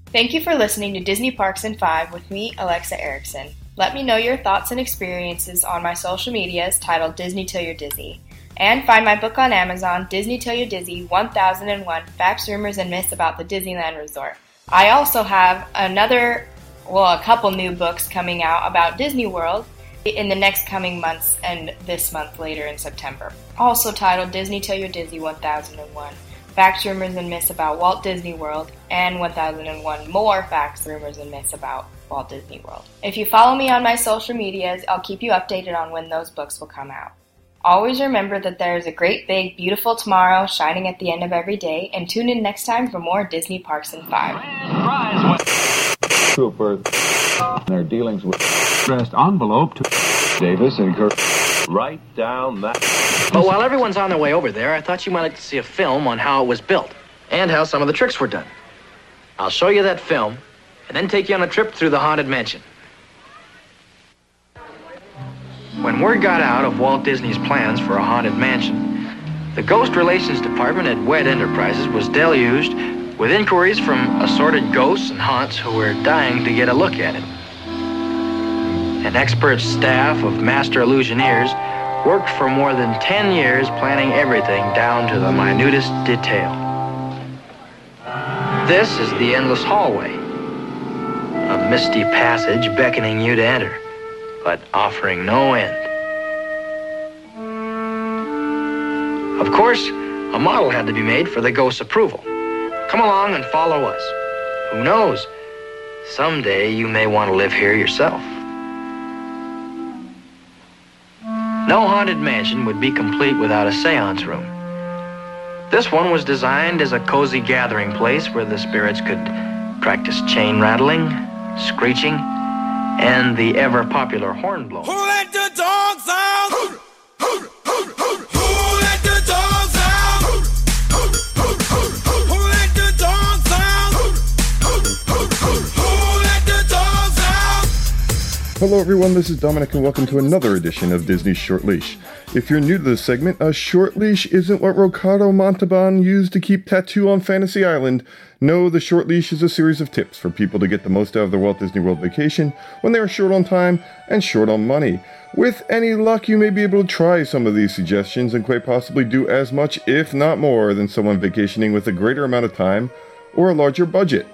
Thank you for listening to Disney Parks in 5 with me, Alexa Erickson. Let me know your thoughts and experiences on my social medias titled Disney Till You're Dizzy. And find my book on Amazon, Disney Till You're Dizzy 1001 Facts, Rumors, and Myths About the Disneyland Resort. I also have another, well, a couple new books coming out about Disney World in the next coming months and this month later in September. Also titled Disney Till You're Dizzy 1001 Facts, Rumors, and Myths About Walt Disney World, and 1001 More Facts, Rumors, and Myths About Walt Disney World. If you follow me on my social medias, I'll keep you updated on when those books will come out. Always remember that there is a great, big, beautiful tomorrow shining at the end of every day, and tune in next time for more Disney Parks in 5. Trooper, their dealings with addressed envelope to Davis and Kirk. Write down that. But while everyone's on their way over there, I thought you might like to see a film on how it was built and how some of the tricks were done. I'll show you that film and then take you on a trip through the Haunted Mansion. When word got out of Walt Disney's plans for a haunted mansion, the Ghost Relations Department at WED Enterprises was deluged with inquiries from assorted ghosts and haunts who were dying to get a look at it. An expert staff of master illusioneers worked for more than 10 years planning everything down to the minutest detail. This is the endless hallway, a misty passage beckoning you to enter, but offering no end. Of course, a model had to be made for the ghost's approval. Come along and follow us. Who knows? Someday you may want to live here yourself. No haunted mansion would be complete without a seance room. This one was designed as a cozy gathering place where the spirits could practice chain rattling, screeching, and the ever popular horn blowing. Who let the dogs out? Hello, everyone. This is Domenic, and welcome to another edition of Disney's Short Leash. If you're new to this segment, a short leash isn't what Ricardo Montalban used to keep Tattoo on Fantasy Island. No, the short leash is a series of tips for people to get the most out of their Walt Disney World vacation when they are short on time and short on money. With any luck, you may be able to try some of these suggestions and quite possibly do as much, if not more, than someone vacationing with a greater amount of time or a larger budget.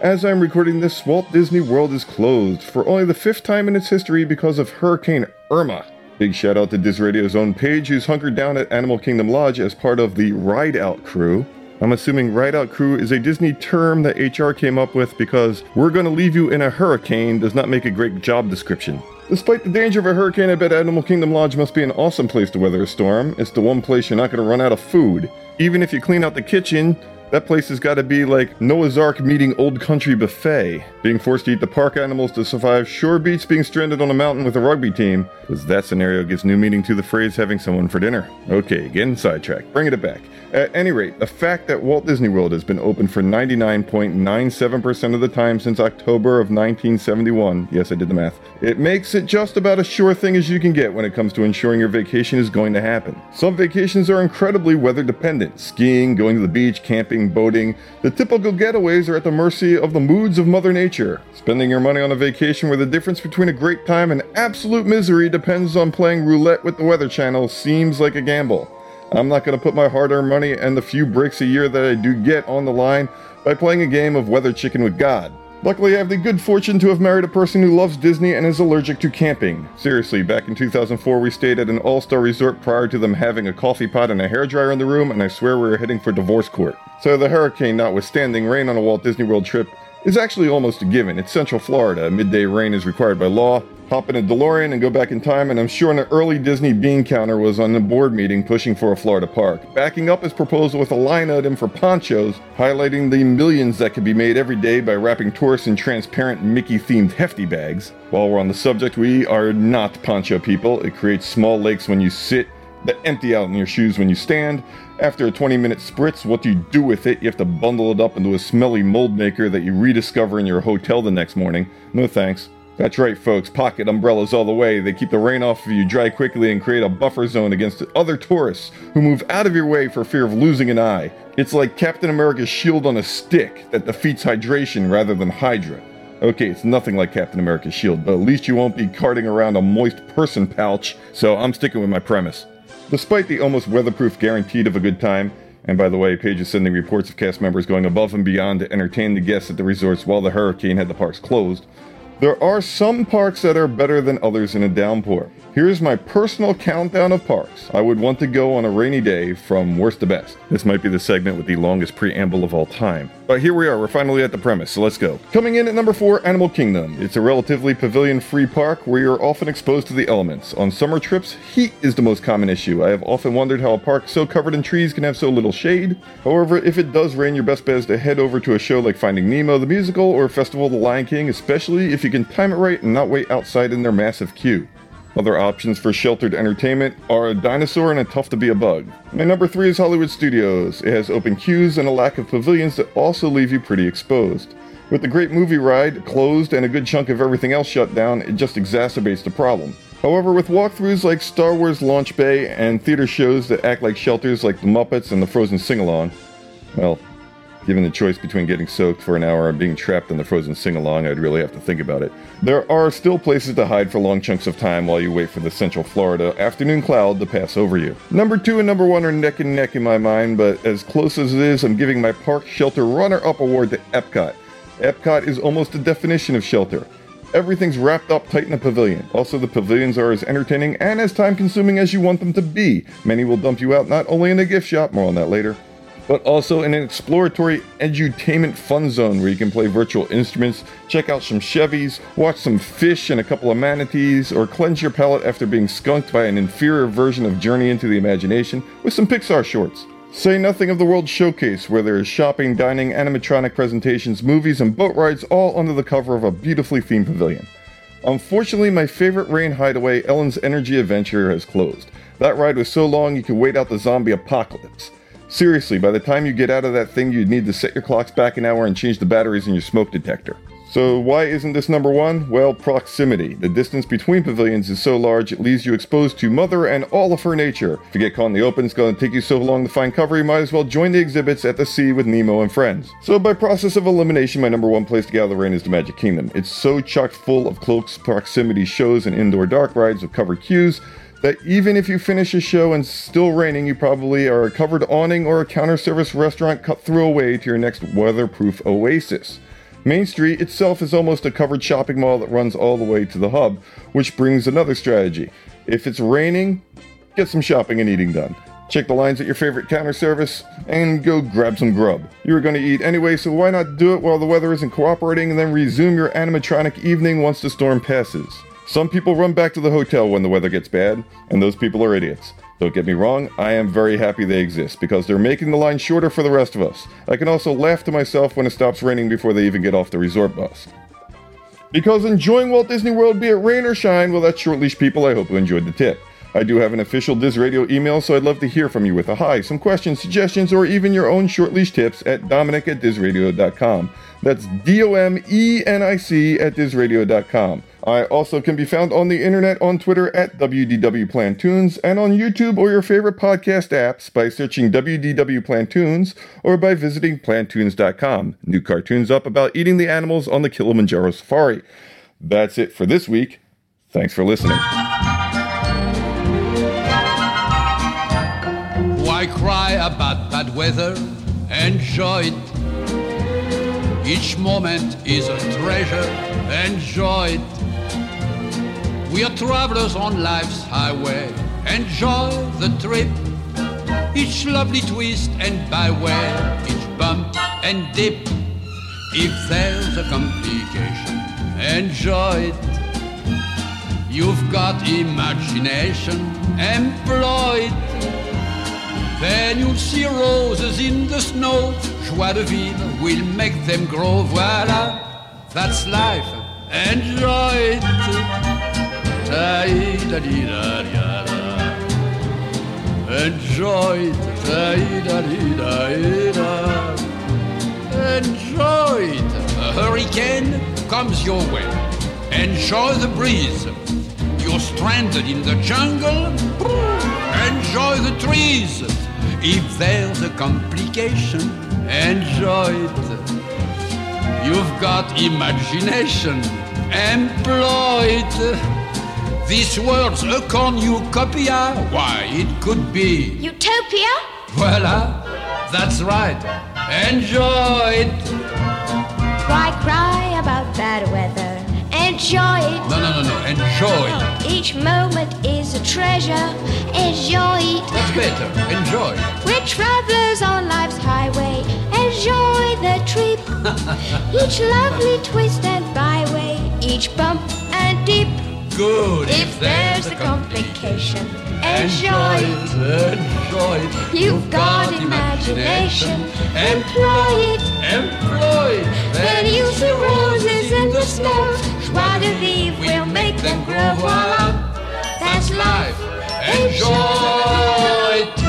As I'm recording this, Walt Disney World is closed for only the fifth time in its history because of Hurricane Irma. Big shout out to Diz Radio's own Paige, who's hunkered down at Animal Kingdom Lodge as part of the Ride Out Crew. I'm assuming Ride Out Crew is a Disney term that HR came up with because we're gonna leave you in a hurricane does not make a great job description. Despite the danger of a hurricane, I bet Animal Kingdom Lodge must be an awesome place to weather a storm. It's the one place you're not gonna run out of food. Even if you clean out the kitchen, that place has got to be like Noah's Ark meeting Old Country Buffet. Being forced to eat the park animals to survive Shore Beach being stranded on a mountain with a rugby team, because that scenario gives new meaning to the phrase having someone for dinner. Okay, getting sidetracked. Bring it back. At any rate, the fact that Walt Disney World has been open for 99.97% of the time since October of 1971, yes, I did the math, it makes it just about as sure thing as you can get when it comes to ensuring your vacation is going to happen. Some vacations are incredibly weather dependent skiing, going to the beach, camping, boating. The typical getaways are at the mercy of the moods of Mother Nature. Spending your money on a vacation where the difference between a great time and absolute misery depends on playing roulette with the Weather Channel seems like a gamble. I'm not going to put my hard earned money and the few breaks a year that I do get on the line by playing a game of Weather Chicken with God. Luckily, I have the good fortune to have married a person who loves Disney and is allergic to camping. Seriously, back in 2004, we stayed at an all star resort prior to them having a coffee pot and a hairdryer in the room, and I swear we were heading for divorce court. So, the hurricane notwithstanding, rain on a Walt Disney World trip is actually almost a given. It's Central Florida. Midday rain is required by law. Hop in a DeLorean and go back in time, and I'm sure an early Disney bean counter was on the board meeting pushing for a Florida park, backing up his proposal with a line item for ponchos, highlighting the millions that could be made every day by wrapping tourists in transparent Mickey themed hefty bags. While we're on the subject, we are not poncho people. It creates small lakes when you sit that empty out in your shoes when you stand. After a 20 minute spritz, what do you do with it? You have to bundle it up into a smelly mold maker that you rediscover in your hotel the next morning. No thanks. That's right, folks. Pocket umbrellas all the way. They keep the rain off of you, dry quickly, and create a buffer zone against other tourists who move out of your way for fear of losing an eye. It's like Captain America's shield on a stick that defeats hydration rather than Hydra. Okay, it's nothing like Captain America's shield, but at least you won't be carting around a moist person pouch, so I'm sticking with my premise. Despite the almost weatherproof guaranteed of a good time, and by the way, Paige is sending reports of cast members going above and beyond to entertain the guests at the resorts while the hurricane had the parks closed, there are some parks that are better than others in a downpour. Here's my personal countdown of parks I would want to go on a rainy day from worst to best. This might be the segment with the longest preamble of all time. But here we are, we're finally at the premise, so let's go. Coming in at number 4, Animal Kingdom. It's a relatively pavilion free park where you're often exposed to the elements. On summer trips, heat is the most common issue. I have often wondered how a park so covered in trees can have so little shade. However, if it does rain, your best bet is to head over to a show like Finding Nemo the musical or Festival of the Lion King, especially if you can time it right and not wait outside in their massive queue. Other options for sheltered entertainment are a dinosaur and a tough to be a bug. My number three is Hollywood Studios. It has open queues and a lack of pavilions that also leave you pretty exposed. With the great movie ride closed and a good chunk of everything else shut down, it just exacerbates the problem. However, with walkthroughs like Star Wars Launch Bay and theater shows that act like shelters like The Muppets and the Frozen Sing Along, well, Given the choice between getting soaked for an hour and being trapped in the frozen sing along, I'd really have to think about it. There are still places to hide for long chunks of time while you wait for the Central Florida afternoon cloud to pass over you. Number two and number one are neck and neck in my mind, but as close as it is, I'm giving my Park Shelter Runner Up Award to Epcot. Epcot is almost the definition of shelter. Everything's wrapped up tight in a pavilion. Also, the pavilions are as entertaining and as time consuming as you want them to be. Many will dump you out not only in a gift shop, more on that later, but also in an exploratory edutainment fun zone where you can play virtual instruments, check out some Chevys, watch some fish and a couple of manatees, or cleanse your palate after being skunked by an inferior version of Journey into the Imagination with some Pixar shorts. Say nothing of the World Showcase, where there is shopping, dining, animatronic presentations, movies, and boat rides all under the cover of a beautifully themed pavilion. Unfortunately, my favorite rain hideaway, Ellen's Energy Adventure, has closed. That ride was so long you could wait out the zombie apocalypse. Seriously, by the time you get out of that thing, you'd need to set your clocks back an hour and change the batteries in your smoke detector. So, why isn't this number one? Well, proximity. The distance between pavilions is so large it leaves you exposed to Mother and all of her nature. If you get caught in the open, it's going to take you so long to find cover, you might as well join the exhibits at the sea with Nemo and friends. So, by process of elimination, my number one place to the rain is the Magic Kingdom. It's so chock full of close proximity shows and indoor dark rides with covered queues that even if you finish a show and still raining, you probably are a covered awning or a counter service restaurant cut through away to your next weatherproof oasis. Main Street itself is almost a covered shopping mall that runs all the way to the hub, which brings another strategy. If it's raining, get some shopping and eating done. Check the lines at your favorite counter service and go grab some grub. You're going to eat anyway, so why not do it while the weather isn't cooperating and then resume your animatronic evening once the storm passes? Some people run back to the hotel when the weather gets bad, and those people are idiots. Don't get me wrong, I am very happy they exist because they're making the line shorter for the rest of us. I can also laugh to myself when it stops raining before they even get off the resort bus. Because enjoying Walt Disney World, be it rain or shine, well, that's short leash people. I hope you enjoyed the tip. I do have an official Diz Radio email, so I'd love to hear from you with a hi, some questions, suggestions, or even your own short leash tips at domenic at dizradio.com. That's D O M E N I C at dizradio.com. I also can be found on the internet on Twitter at WDW Plantoons and on YouTube or your favorite podcast apps by searching WDW Plantoons or by visiting plantoons.com. New cartoons up about eating the animals on the Kilimanjaro Safari. That's it for this week. Thanks for listening. Why cry about bad weather? Enjoy it. Each moment is a treasure, enjoy it. We are travelers on life's highway, enjoy the trip. Each lovely twist and byway, each bump and dip. If there's a complication, enjoy it. You've got imagination, employ it. Then you'll see roses in the snow. Joie de vivre will make them grow. Voila, that's life. Enjoy it. Enjoy it. Enjoy it. A hurricane comes your way. Enjoy the breeze. You're stranded in the jungle. Enjoy the trees. If there's a complication, enjoy it. You've got imagination, employ it. This world's a cornucopia. Why, it could be. Utopia? Voila, that's right. Enjoy it. Cry, cry about bad weather. Enjoy it. No, no, no, no. Enjoy. Each moment is a treasure. Enjoy it. What's better? Enjoy. We're travelers on life's highway. Enjoy the trip. Each lovely twist and byway. Each bump and dip. Good. If there's a complication, enjoy it. Enjoy it. You've got imagination. Employ it. Employ it. Then you see roses in the snow. Joie de vivre will make them grow. Voila, that's life. Enjoy it.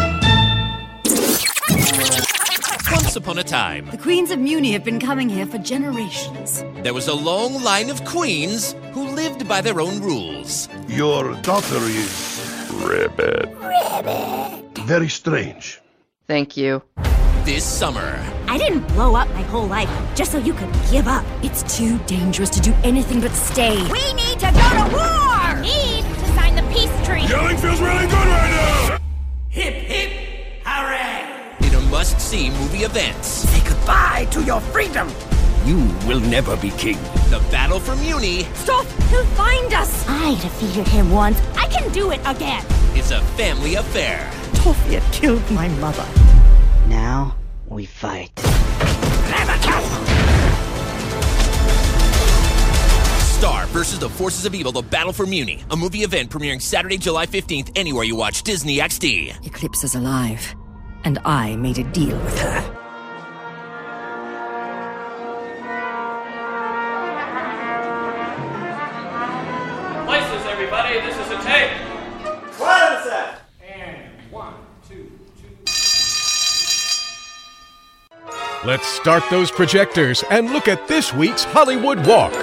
Once upon a time, The queens of Mewni have been coming here for generations. there was a long line of queens who lived by their own rules. Your daughter is. Ribbit. Ribbit. Very strange. Thank you. This summer, I didn't blow up my whole life just so you could give up. It's too dangerous to do anything but stay. We need to go to war! Need to sign the peace treaty. Yelling feels really good right now! hip hip hooray! In a must see movie event, Say goodbye to your freedom. you will never be king. The Battle for Mewni Stop! He'll find us. I defeated him once. I can do it again. It's a family affair. Toffee killed my mother. Now we fight. Star versus the Forces of Evil, The Battle for Mewni, a movie event premiering Saturday, July 15th, anywhere you watch Disney XD. Eclipsa is alive, and I made a deal with her. Let's start those projectors and look at this week's Hollywood Walk.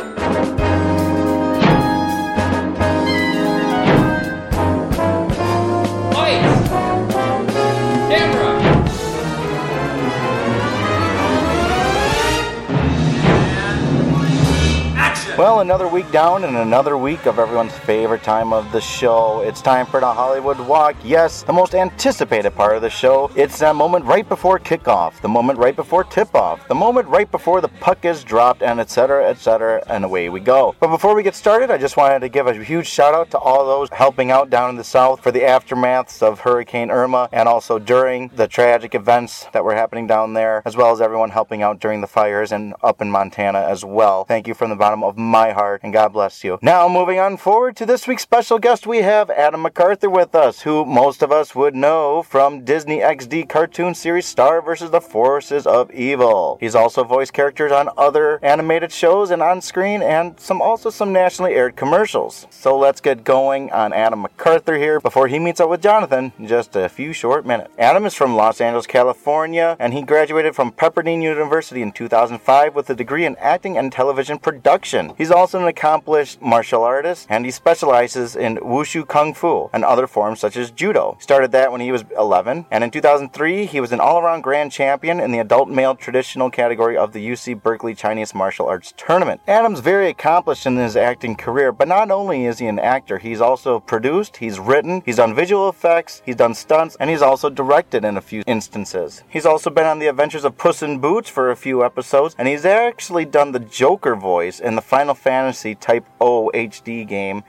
Well, another week down and another week of everyone's favorite time of the show. It's time for the Hollywood Walk. Yes, the most anticipated part of the show. It's that moment right before kickoff, the moment right before tip-off, the moment right before the puck is dropped, and etc., etc., and away we go. But before we get started, I just wanted to give a huge shout out to all those helping out down in the south for the aftermaths of Hurricane Irma and also during the tragic events that were happening down there, as well as everyone helping out during the fires and up in Montana as well. Thank you from the bottom of my heart, and God bless you. Now, moving on forward to this week's special guest, we have Adam McArthur with us, who most of us would know from Disney XD cartoon series Star vs. the Forces of Evil. He's also voiced characters on other animated shows and on screen, and some also some nationally aired commercials. So let's get going on Adam McArthur here before he meets up with Jonathan in just a few short minutes. Adam is from Los Angeles, California, and he graduated from Pepperdine University in 2005 with a degree in acting and television production. He's also an accomplished martial artist, and he specializes in wushu kung fu and other forms such as judo. Started that when he was 11, and in 2003 he was an all-around grand champion in the adult male traditional category of the UC Berkeley Chinese Martial Arts Tournament. Adam's very accomplished in his acting career, but not only is he an actor, he's also produced, he's written, he's done visual effects, he's done stunts, and he's also directed in a few instances. He's also been on the adventures of Puss in Boots for a few episodes, and he's actually done the Joker voice in the Final Fantasy Type O HD game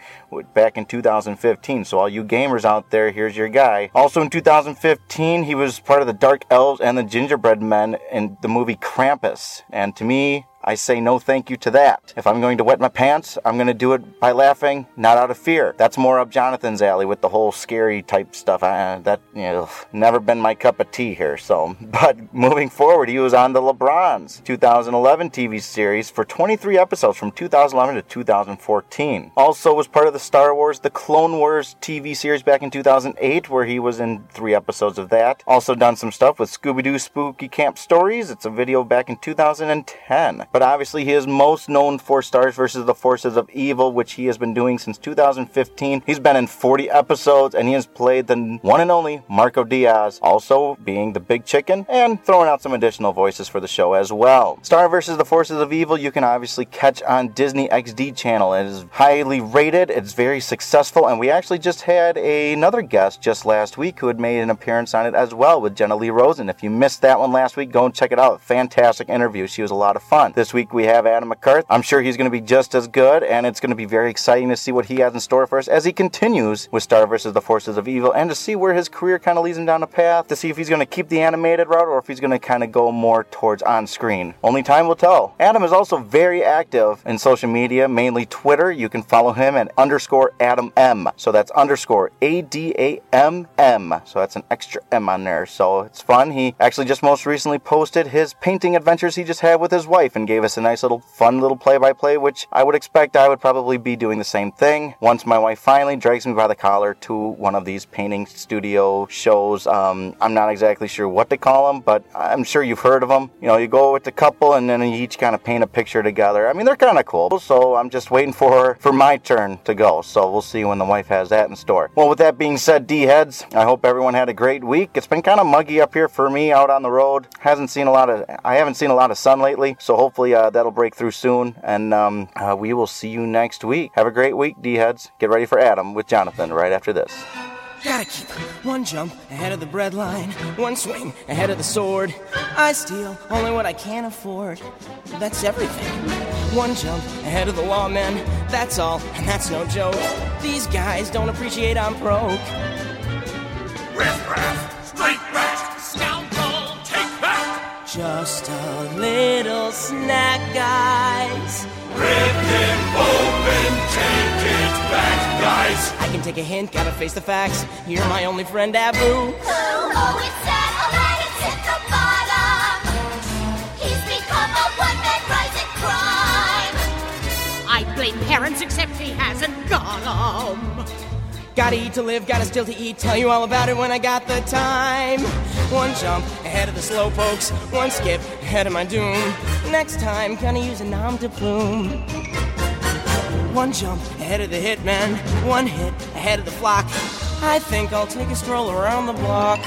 back in 2015. So all you gamers out there, here's your guy. Also in 2015, he was part of the Dark Elves and the Gingerbread Men in the movie Krampus. And to me, I say no thank you to that. If I'm going to wet my pants, I'm going to do it by laughing, not out of fear. That's more up Jonathan's alley with the whole scary type stuff. I, uh, that, you know, never been my cup of tea here. So, but moving forward, he was on the LeBron's 2011 TV series for 23 episodes from 2011 to 2014. Also was part of the Star Wars The Clone Wars TV series back in 2008, where he was in three episodes of that. Also done some stuff with Scooby Doo Spooky Camp Stories. It's a video back in 2010 but obviously he is most known for Stars versus the Forces of Evil, which he has been doing since 2015. He's been in 40 episodes and he has played the one and only Marco Diaz, also being the big chicken and throwing out some additional voices for the show as well. Star versus the Forces of Evil you can obviously catch on Disney XD channel. It is highly rated, it's very successful, and we actually just had another guest just last week who had made an appearance on it as well with Jenna Lee Rosen. If you missed that one last week, go and check it out. Fantastic interview. She was a lot of fun. This week we have Adam McArthur. I'm sure he's going to be just as good, and it's going to be very exciting to see what he has in store for us as he continues with Star versus the Forces of Evil, and to see where his career kind of leads him down a path, to see if he's going to keep the animated route or if he's going to kind of go more towards on screen. Only time will tell. Adam is also very active in social media, mainly Twitter. You can follow him at underscore Adam M. So that's underscore A D A M M. So that's an extra M on there. So it's fun. He actually just most recently posted his painting adventures he just had with his wife and gave us a nice little fun little play by play, which I would expect I would probably be doing the same thing once my wife finally drags me by the collar to one of these painting studio shows. Um, I'm not exactly sure what to call them, but I'm sure you've heard of them. You know, you go with the couple and then you each kind of paint a picture together. I mean, they're kind of cool. So I'm just waiting for for my turn to go. So we'll see when the wife has that in store. Well, with that being said, D heads, I hope everyone had a great week. It's been kind of muggy up here for me out on the road. Hasn't seen a lot of I haven't seen a lot of sun lately. So hopefully uh, that'll break through soon. And um, uh, we will see you next week. Have a great week, D heads. Get ready for Adam with Jonathan right after this. Gotta keep one jump ahead of the bread line, one swing ahead of the sword. I steal only what I can afford. That's everything. One jump ahead of the lawmen, that's all, and that's no joke. These guys don't appreciate I'm broke. Riff straight Just a little snack, guys. Rip him open, take it back, guys. I can take a hint, gotta face the facts. You're my only friend, Abu. Who? Oh, it's sad, Aladdin's hit the bottom. He's become a one-man rising crime. I blame parents, except he hasn't got 'em. Gotta eat to live, gotta still to eat. Tell you all about it when I got the time. One jump ahead of the slow pokes, one skip ahead of my doom. Next time, gonna use a nom de plume. One jump ahead of the hitman, one hit ahead of the flock. I think I'll take a stroll around the block.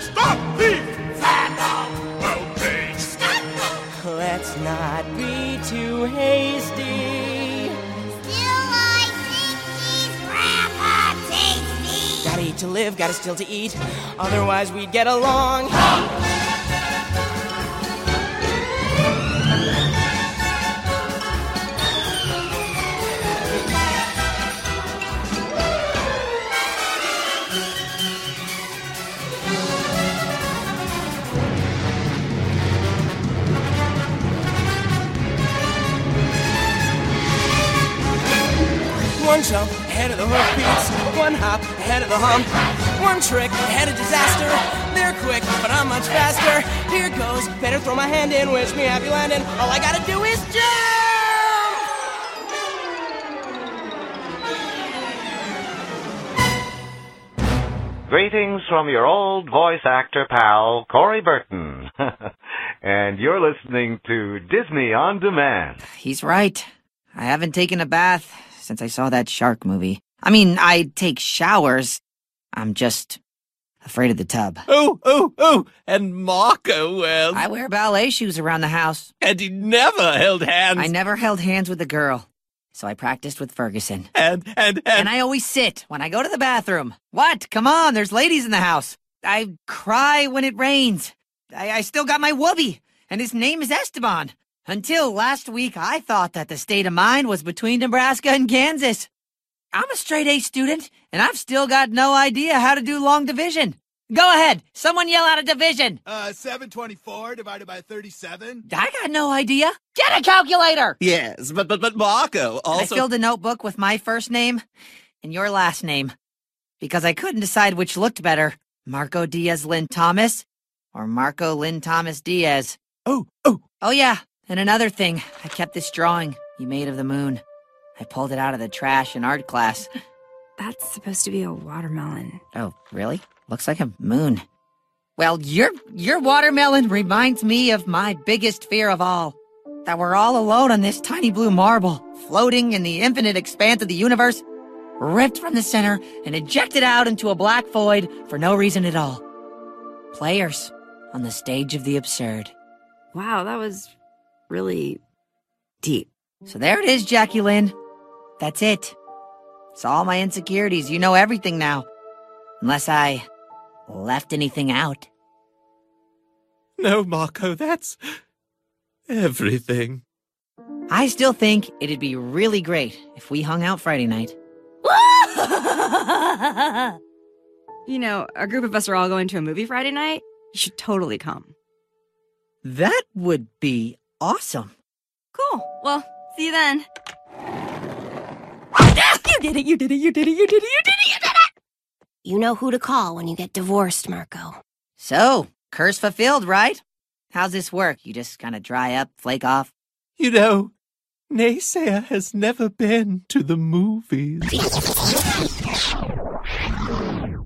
Stop thief! Phantom will be Let's not be too hasty. Tasty. Gotta live, gotta still to eat. Otherwise, we'd get along. One jump ahead of the hoofbeats, one hop ahead of the hump, one trick ahead of disaster. They're quick, but I'm much faster. Here goes, better throw my hand in, wish me happy landing. All I gotta do is jump! Greetings from your old voice actor pal, Corey Burton. and you're listening to Disney On Demand. He's right. I haven't taken a bath since I saw that shark movie. I mean, I take showers. I'm just afraid of the tub. Oh, oh, oh! And Marco, well. I wear ballet shoes around the house. And he never held hands. I never held hands with a girl. So I practiced with Ferguson. And, and, and. And I always sit when I go to the bathroom. What? Come on, there's ladies in the house. I cry when it rains. I, I still got my whoopee, and his name is Esteban. Until last week, I thought that the state of mind was between Nebraska and Kansas. I'm a straight A student, and I've still got no idea how to do long division. Go ahead. Someone yell out a division. Uh, 724 divided by 37. I got no idea. Get a calculator. Yes, but but but Marco also. I filled a notebook with my first name and your last name because I couldn't decide which looked better Marco Diaz Lynn Thomas or Marco Lynn Thomas Diaz. Oh, oh. Oh, yeah. And another thing, I kept this drawing you made of the moon. I pulled it out of the trash in art class. That's supposed to be a watermelon. Oh, really? Looks like a moon. Well, your your watermelon reminds me of my biggest fear of all. That we're all alone on this tiny blue marble, floating in the infinite expanse of the universe, ripped from the center and ejected out into a black void for no reason at all. Players on the stage of the absurd. Wow, that was really deep. So there it is, Jackie Lynn. That's it. It's all my insecurities. You know everything now. Unless I left anything out. No, Marco, that's everything. I still think it'd be really great if we hung out Friday night. you know, a group of us are all going to a movie Friday night. You should totally come. That would be awesome. Cool. Well, see you then. You did it, you did it, you did it, you did it, you did it, you did it! You know who to call when you get divorced, Marco. So, curse fulfilled, right? How's this work? You just kind of dry up, flake off? You know, Naysayer has never been to the movies.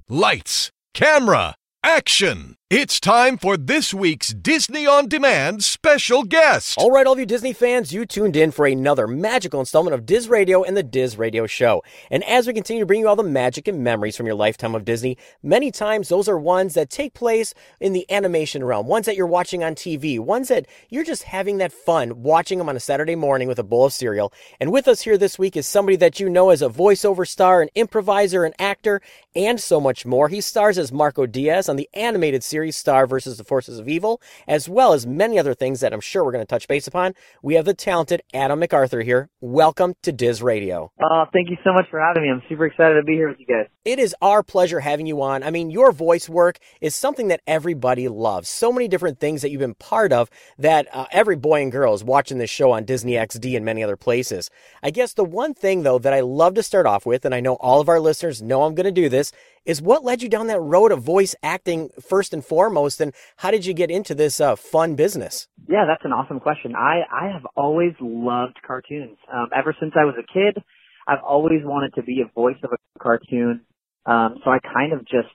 Lights, camera, action! It's time for this week's Disney On Demand special guest. All right, all of you Disney fans, you tuned in for another magical installment of Diz Radio and the Diz Radio Show. And as we continue to bring you all the magic and memories from your lifetime of Disney, many times those are ones that take place in the animation realm, ones that you're watching on TV, ones that you're just having that fun watching them on a Saturday morning with a bowl of cereal. And with us here this week is somebody that you know as a voiceover star, an improviser, an actor, and so much more. He stars as Marco Diaz on the animated series Star versus the Forces of Evil, as well as many other things that I'm sure we're going to touch base upon. We have the talented Adam MacArthur here. Welcome to Diz Radio. Uh, thank you so much for having me. I'm super excited to be here with you guys. It is our pleasure having you on. I mean, your voice work is something that everybody loves. So many different things that you've been part of that uh, every boy and girl is watching this show on Disney XD and many other places. I guess the one thing, though, that I love to start off with, and I know all of our listeners know I'm going to do this, is what led you down that road of voice acting first and foremost, and how did you get into this uh, fun business? Yeah, that's an awesome question. I, I have always loved cartoons. Um, ever since I was a kid, I've always wanted to be a voice of a cartoon. Um, so I kind of just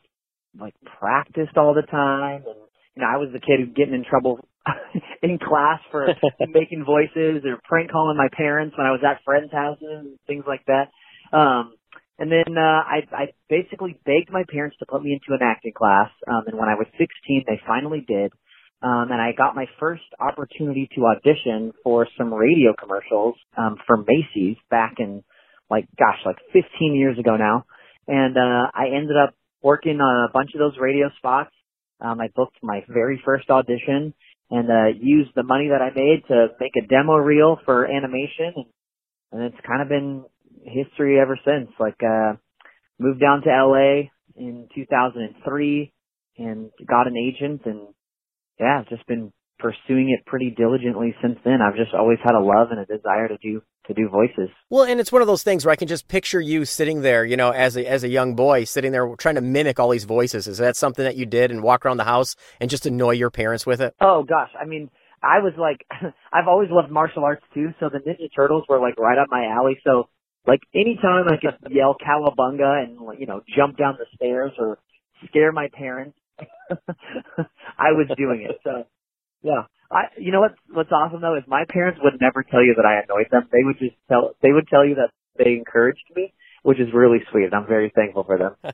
like practiced all the time, and you know, I was the kid who getting in trouble in class for making voices or prank calling my parents when I was at friends' houses and things like that. Um, and then uh, I, I basically begged my parents to put me into an acting class. Um, and when I was 16, they finally did. Um, and I got my first opportunity to audition for some radio commercials um, for Macy's back in, like, gosh, like 15 years ago now. And uh, I ended up working on a bunch of those radio spots. Um, I booked my very first audition and uh, used the money that I made to make a demo reel for animation. And, and it's kind of been history ever since. Like, uh, moved down to LA in 2003 and got an agent and yeah, just been pursuing it pretty diligently since then. I've just always had a love and a desire to do to do voices. Well, and it's one of those things where I can just picture you sitting there, you know, as a as a young boy sitting there trying to mimic all these voices. Is that something that you did and walk around the house and just annoy your parents with it? Oh gosh, I mean, I was like I've always loved martial arts too, so the Ninja Turtles were like right up my alley. So like anytime I could yell cowabunga and you know jump down the stairs or scare my parents, I was doing it. So yeah, I, you know what? What's awesome though is my parents would never tell you that I annoyed them. They would just tell. They would tell you that they encouraged me, which is really sweet. I'm very thankful for them.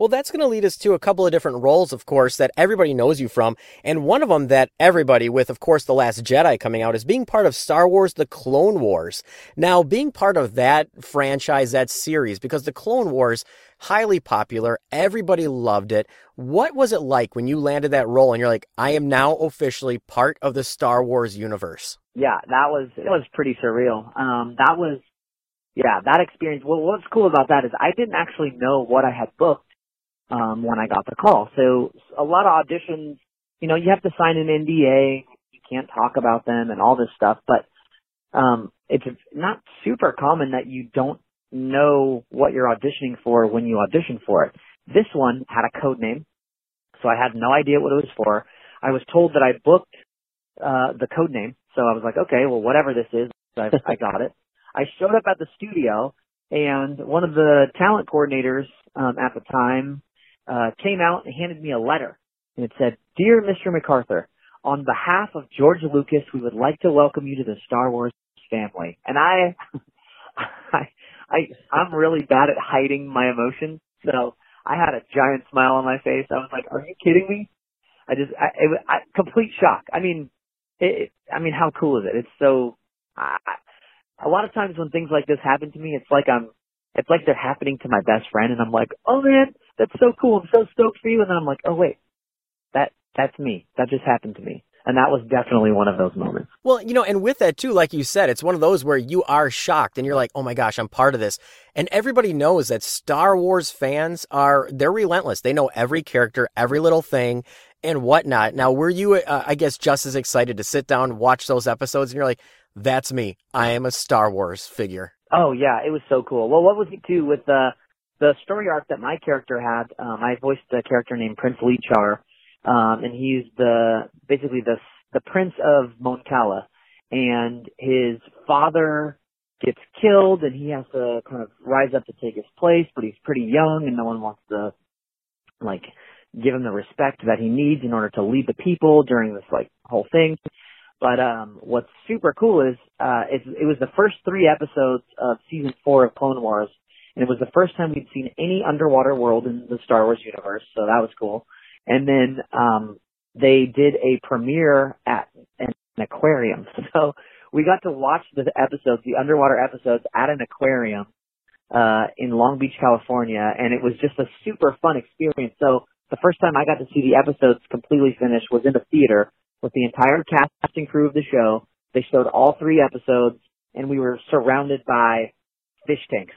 well, that's going to lead us to a couple of different roles, of course, that everybody knows you from. And one of them that everybody, with, of course, The Last Jedi coming out, is being part of Star Wars The Clone Wars. Now, being part of that franchise, that series, because The Clone Wars, highly popular, everybody loved it. What was it like when you landed that role and you're like, I am now officially part of the Star Wars universe? Yeah, that was, it was pretty surreal. Um, that was, yeah, that experience. Well, what's cool about that is I didn't actually know what I had booked um, when I got the call. So a lot of auditions, you know, you have to sign an NDA. You can't talk about them and all this stuff. But um, it's not super common that you don't know what you're auditioning for when you audition for it. This one had a code name, so I had no idea what it was for. I was told that I booked uh, the code name, so I was like, okay, well, whatever this is, I, I got it. I showed up at the studio and one of the talent coordinators um, at the time uh, came out and handed me a letter and it said, "Dear Mr. MacArthur, on behalf of George Lucas, we would like to welcome you to the Star Wars family." And I, I, I, I'm really bad at hiding my emotions, so I had a giant smile on my face. I was like, "Are you kidding me?" I just, I, it, I complete shock. I mean, it, I mean, how cool is it? It's so. A lot of times when things like this happen to me, it's like I'm, it's like they're happening to my best friend, and I'm like, oh man, that's so cool. I'm so stoked for you. And then I'm like, oh wait, that that's me. That just happened to me. And that was definitely one of those moments. Well, you know, and with that too, like you said, it's one of those where you are shocked and you're like, oh my gosh, I'm part of this. And everybody knows that Star Wars fans are, they're relentless. They know every character, every little thing and whatnot. Now, were you, uh, I guess, just as excited to sit down, watch those episodes and you're like, that's me. I am a Star Wars figure. Oh yeah, it was so cool. Well, what was it too with the the story arc that my character had? Um, I voiced a character named Prince Lee-Char, um, and he's the basically the the prince of Mon Cala, and his father gets killed, and he has to kind of rise up to take his place, but he's pretty young, and no one wants to like give him the respect that he needs in order to lead the people during this like whole thing. But um, what's super cool is uh, it, it was the first three episodes of season four of Clone Wars, and it was the first time we'd seen any underwater world in the Star Wars universe, so that was cool. And then um, they did a premiere at an aquarium, so we got to watch the episodes, the underwater episodes, at an aquarium uh, in Long Beach, California, and it was just a super fun experience. So the first time I got to see the episodes completely finished was in the theater with the entire cast and crew of the show. They showed all three episodes, and we were surrounded by fish tanks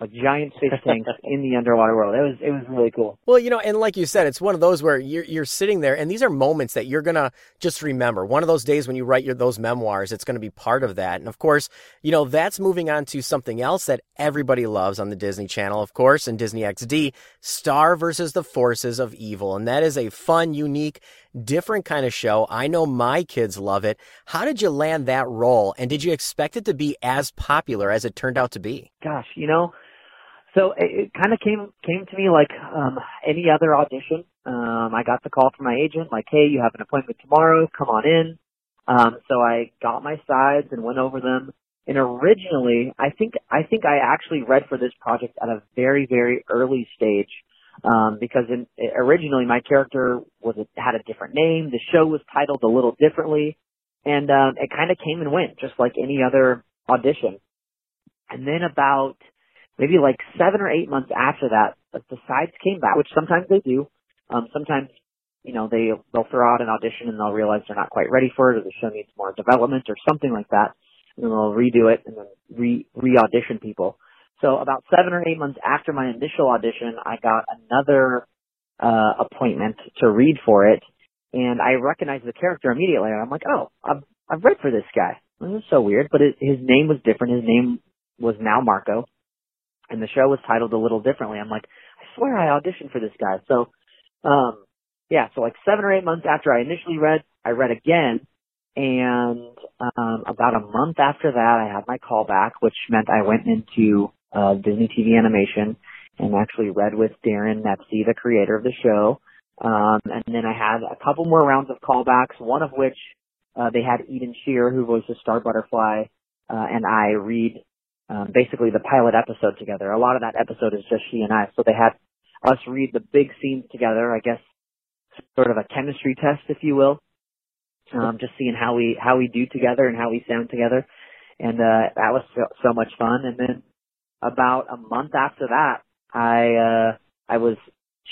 like giant fish tanks in the underwater world. It was it was really cool. Well, you know, and like you said, it's one of those where you're you're sitting there, and these are moments that you're gonna just remember. One of those days when you write your those memoirs, it's gonna be part of that. And of course, you know that's moving on to something else that everybody loves on the Disney Channel, of course, and Disney XD, Star versus the Forces of Evil, and that is a fun, unique different kind of show. I know my kids love it. How did you land that role? And did you expect it to be as popular as it turned out to be? Gosh, you know, so it, it kind of came came to me like um any other audition. Um I got the call from my agent like, "Hey, you have an appointment tomorrow. Come on in." Um so I got my sides and went over them. And originally, I think I think I actually read for this project at a very very early stage. Um because in, originally my character was had a different name. The show was titled a little differently. And um it kind of came and went just like any other audition. And then about maybe like seven or eight months after that, the sides came back, which sometimes they do. Um, sometimes, you know, they, they'll throw out an audition and they'll realize they're not quite ready for it or the show needs more development or something like that. And then they'll redo it and then re, re-audition people. So about seven or eight months after my initial audition, I got another, uh, appointment to read for it. And I recognized the character immediately. And I'm like, oh, I've, I've read for this guy. This is so weird, but it, his name was different. His name was now Marco and the show was titled a little differently. I'm like, I swear I auditioned for this guy. So, um, yeah, so like seven or eight months after I initially read, I read again, and um, about a month after that, I had my call back, which meant I went into uh, Disney TV Animation and actually read with Daron Nefcy, the creator of the show. Um, and then I had a couple more rounds of callbacks, one of which uh, they had Eden Sher, who voices Star Butterfly, uh, and I read um, basically the pilot episode together. A lot of that episode is just she and I, so they had us read the big scenes together. I guess sort of a chemistry test, if you will, um, just seeing how we how we do together and how we sound together, and uh, that was so, so much fun. And then about a month after that, I uh, I was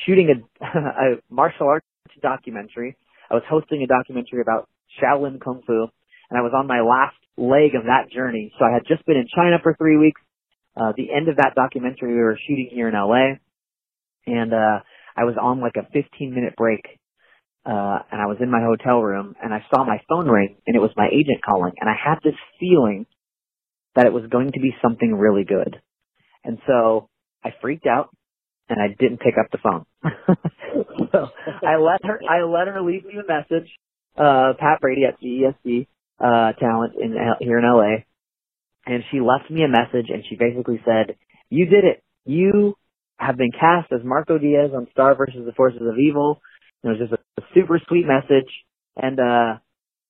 shooting a, a martial arts documentary. I was hosting a documentary about Shaolin Kung Fu, and I was on my last leg of that journey. So I had just been in China for three weeks. Uh, the end of that documentary we were shooting here in LA, and uh, I was on like a 15 minute break, uh, and I was in my hotel room, and I saw my phone ring, and it was my agent calling, and I had this feeling that it was going to be something really good, and so I freaked out, and I didn't pick up the phone. so I let her, I let her leave me a message, uh, Pat Brady at CESD, uh, talent in, here in LA. And she left me a message and she basically said, you did it. You have been cast as Marco Diaz on Star versus the Forces of Evil. it was just a, a super sweet message. And, uh,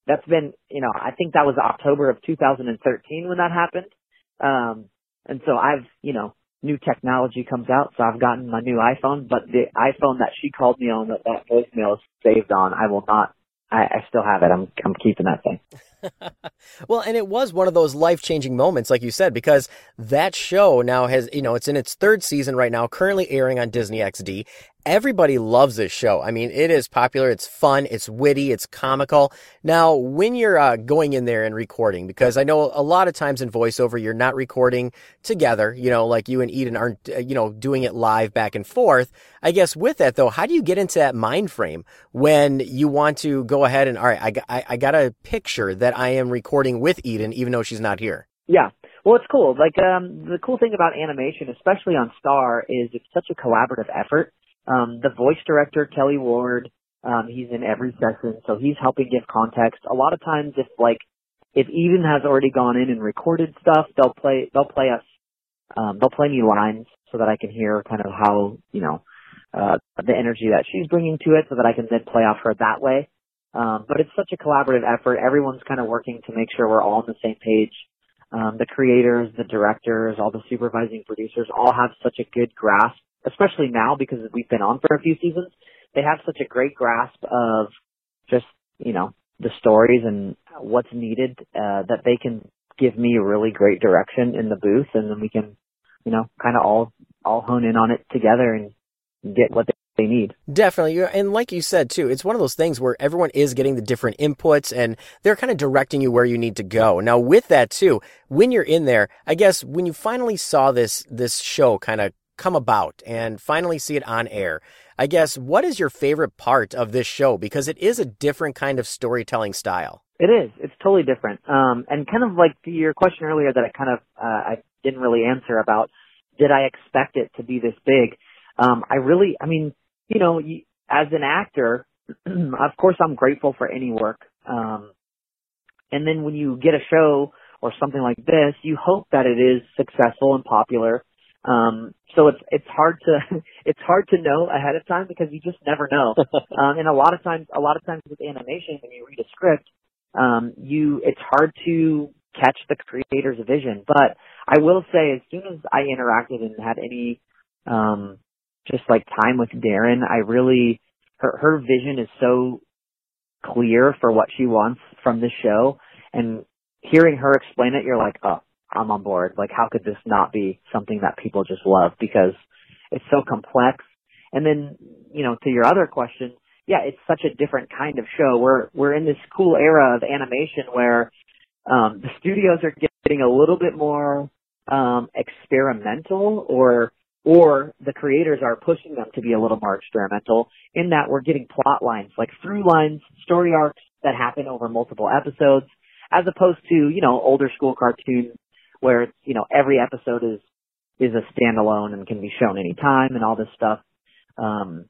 that's been, you know, I think that was October of 2013 when that happened. Um, and so I've, you know, new technology comes out, so I've gotten my new iPhone, but the iPhone that she called me on that that voicemail is saved on, I will not I, I still have it. I'm I'm keeping that thing. well, and it was one of those life changing moments, like you said, because that show now has, you know, it's in its third season right now, currently airing on Disney XD. Everybody loves this show. I mean, it is popular. It's fun. It's witty. It's comical. Now, when you're uh, going in there and recording, because I know a lot of times in voiceover, you're not recording together, you know, like you and Eden aren't, uh, you know, doing it live back and forth. I guess with that though, how do you get into that mind frame when you want to go ahead and, all right, I, I, I got a picture that I am recording with Eden, even though she's not here? Yeah. Well, it's cool. Like, um, the cool thing about animation, especially on Star, is it's such a collaborative effort um, the voice director, Kelly Ward, um, he's in every session, so he's helping give context. A lot of times if like, if Eden has already gone in and recorded stuff, they'll play, they'll play us, um, they'll play me lines so that I can hear kind of how, you know, uh, the energy that she's bringing to it so that I can then play off her that way. Um, but it's such a collaborative effort. Everyone's kind of working to make sure we're all on the same page. Um, the creators, the directors, all the supervising producers all have such a good grasp especially now because we've been on for a few seasons, they have such a great grasp of just, you know, the stories and what's needed, uh, that they can give me really great direction in the booth and then we can, you know, kind of all, all hone in on it together and get what they they need. Definitely. And like you said, too, it's one of those things where everyone is getting the different inputs and they're kind of directing you where you need to go. Now, with that, too, when you're in there, I guess when you finally saw this, this show kind of come about and finally see it on air. I guess, what is your favorite part of this show? Because it is a different kind of storytelling style. It is. It's totally different. Um, and kind of like your question earlier that I kind of, uh, I didn't really answer about, did I expect it to be this big? Um, I really, I mean, you know, as an actor, of course I'm grateful for any work. Um, and then when you get a show or something like this, you hope that it is successful and popular um, so it's it's hard to it's hard to know ahead of time because you just never know. um, and a lot of times, a lot of times with animation, when you read a script, um, you it's hard to catch the creator's vision. But I will say, as soon as I interacted and had any um, just like time with Daron, I really her her vision is so clear for what she wants from the show, and hearing her explain it, you're like, oh, I'm on board. Like, how could this not be something that people just love because it's so complex? And then, you know, to your other question, yeah, it's such a different kind of show. We're we're in this cool era of animation where um, the studios are getting a little bit more um, experimental, or or the creators are pushing them to be a little more experimental. In that, we're getting plot lines, like through lines, story arcs that happen over multiple episodes, as opposed to you know older school cartoons where it's, you know, every episode is, is a standalone and can be shown anytime and all this stuff. Um,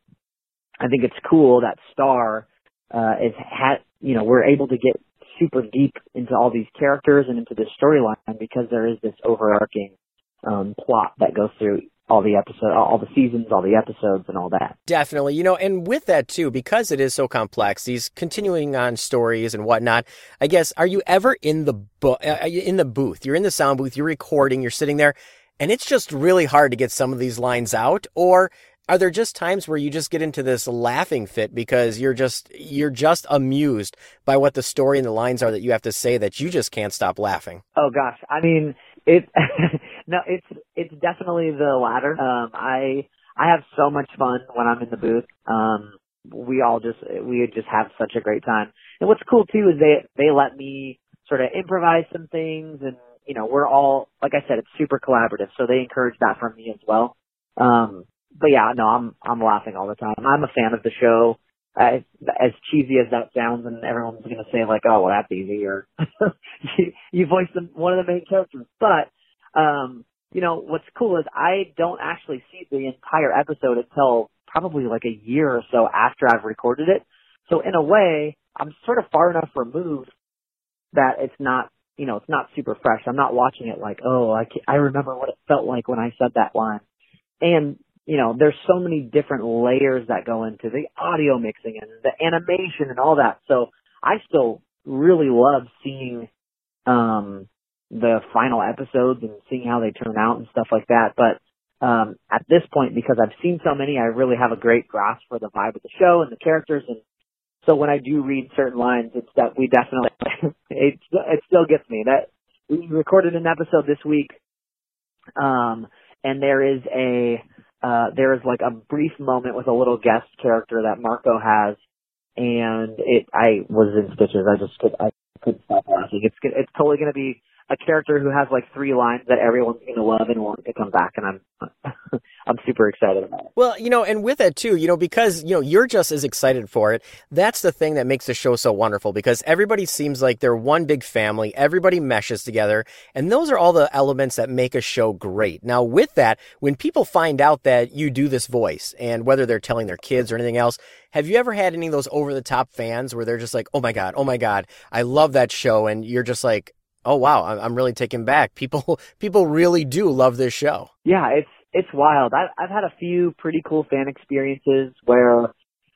I think it's cool that Star, uh, is, ha- you know, we're able to get super deep into all these characters and into this storyline because there is this overarching, um, plot that goes through all the episode, all the seasons, all the episodes, and all that. Definitely, you know, and with that too, because it is so complex, these continuing on stories and whatnot. I guess, are you ever in the bu- uh, in the booth? You're in the sound booth, you're recording, you're sitting there, and it's just really hard to get some of these lines out, or are there just times where you just get into this laughing fit because you're just you're just amused by what the story and the lines are that you have to say that you just can't stop laughing? Oh gosh, I mean it. no, it's it's definitely the latter. Um, I I have so much fun when I'm in the booth. Um, we all just we just have such a great time. And what's cool too is they they let me sort of improvise some things, and you know we're all like I said, it's super collaborative, so they encourage that from me as well. Um, but yeah, no, I'm I'm laughing all the time. I'm a fan of the show. As, as cheesy as that sounds, and everyone's gonna say like, "Oh, well, that's easy," or you, you voiced the, one of the main characters. But um, you know, what's cool is I don't actually see the entire episode until probably like a year or so after I've recorded it. So in a way, I'm sort of far enough removed that it's not, you know, it's not super fresh. I'm not watching it like, oh, I I remember what it felt like when I said that line. And you know, there's so many different layers that go into the audio mixing and the animation and all that. So I still really love seeing um the final episodes and seeing how they turn out and stuff like that. But um at this point because I've seen so many, I really have a great grasp for the vibe of the show and the characters and so when I do read certain lines, it's that we definitely it it still gets me. That we recorded an episode this week um and there is a uh, there is like a brief moment with a little guest character that Marco has, and it I was in stitches. I just could I couldn't stop laughing. It's it's totally going to be a character who has like three lines that everyone's to love and want to come back, and I'm I'm super excited about it. Well, you know, and with it too, you know, because you know you're just as excited for it. That's the thing that makes the show so wonderful because everybody seems like they're one big family. Everybody meshes together, and those are all the elements that make a show great. Now, with that, when people find out that you do this voice, and whether they're telling their kids or anything else, have you ever had any of those over the top fans where they're just like, "Oh my god, oh my god, I love that show," and you're just like, oh wow, I'm really taken back. People people really do love this show. Yeah, it's it's wild. I've I've had a few pretty cool fan experiences where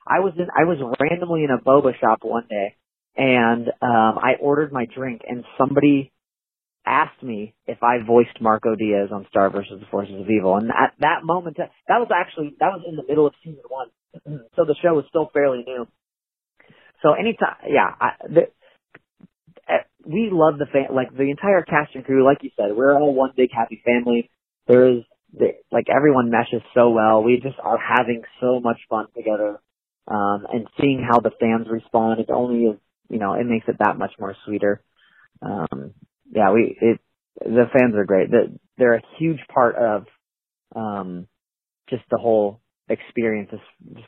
I was in I was randomly in a boba shop one day and um I ordered my drink and somebody asked me if I voiced Marco Diaz on Star versus the Forces of Evil and at that moment that was actually that was in the middle of season 1. so the show was still fairly new. So anytime yeah, I, the, we love the fan, like the entire cast and crew. Like you said, we're all one big happy family. There is like everyone meshes so well. We just are having so much fun together, um, and seeing how the fans respond. It only is, you know, it makes it that much more sweeter. Um, yeah, we it the fans are great. They're a huge part of um, just the whole experience.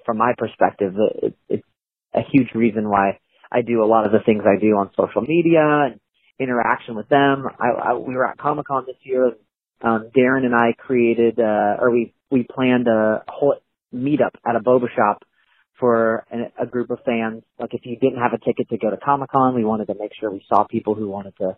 From my perspective, it, it's a huge reason why I do a lot of the things I do on social media and interaction with them. I, I we were at Comic Con this year. Um, Daron and I created, uh, or we we planned a whole meetup at a boba shop for a, a group of fans. Like if you didn't have a ticket to go to Comic Con, we wanted to make sure we saw people who wanted to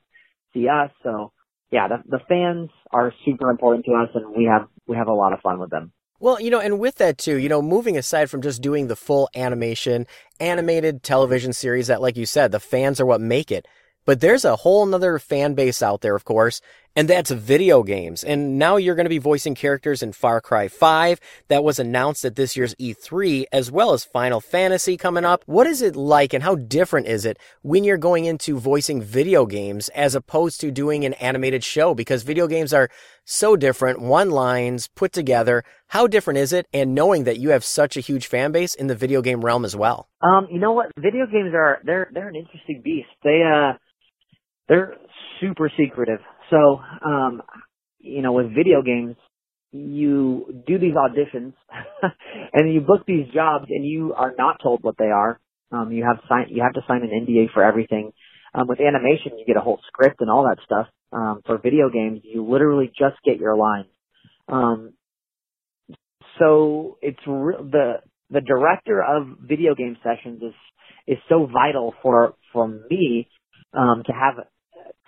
see us. So yeah, the, the fans are super important to us, and we have we have a lot of fun with them. Well, you know, and with that too, you know, moving aside from just doing the full animation, animated television series that, like you said, the fans are what make it. But there's a whole nother fan base out there, of course, and that's video games. And now you're going to be voicing characters in Far Cry 5 that was announced at this year's E3, as well as Final Fantasy coming up. What is it like and how different is it when you're going into voicing video games as opposed to doing an animated show? Because video games are so different, one lines put together. How different is it? And knowing that you have such a huge fan base in the video game realm as well. Um, you know what? Video games are, they're, they're an interesting beast. They, uh, they're super secretive. So, um, you know, with video games, you do these auditions and you book these jobs and you are not told what they are. Um, you have sign, you have to sign an NDA for everything. Um, with animation, you get a whole script and all that stuff. Um, for video games, you literally just get your lines. Um, so it's re- the the director of video game sessions is is so vital for for me um, to have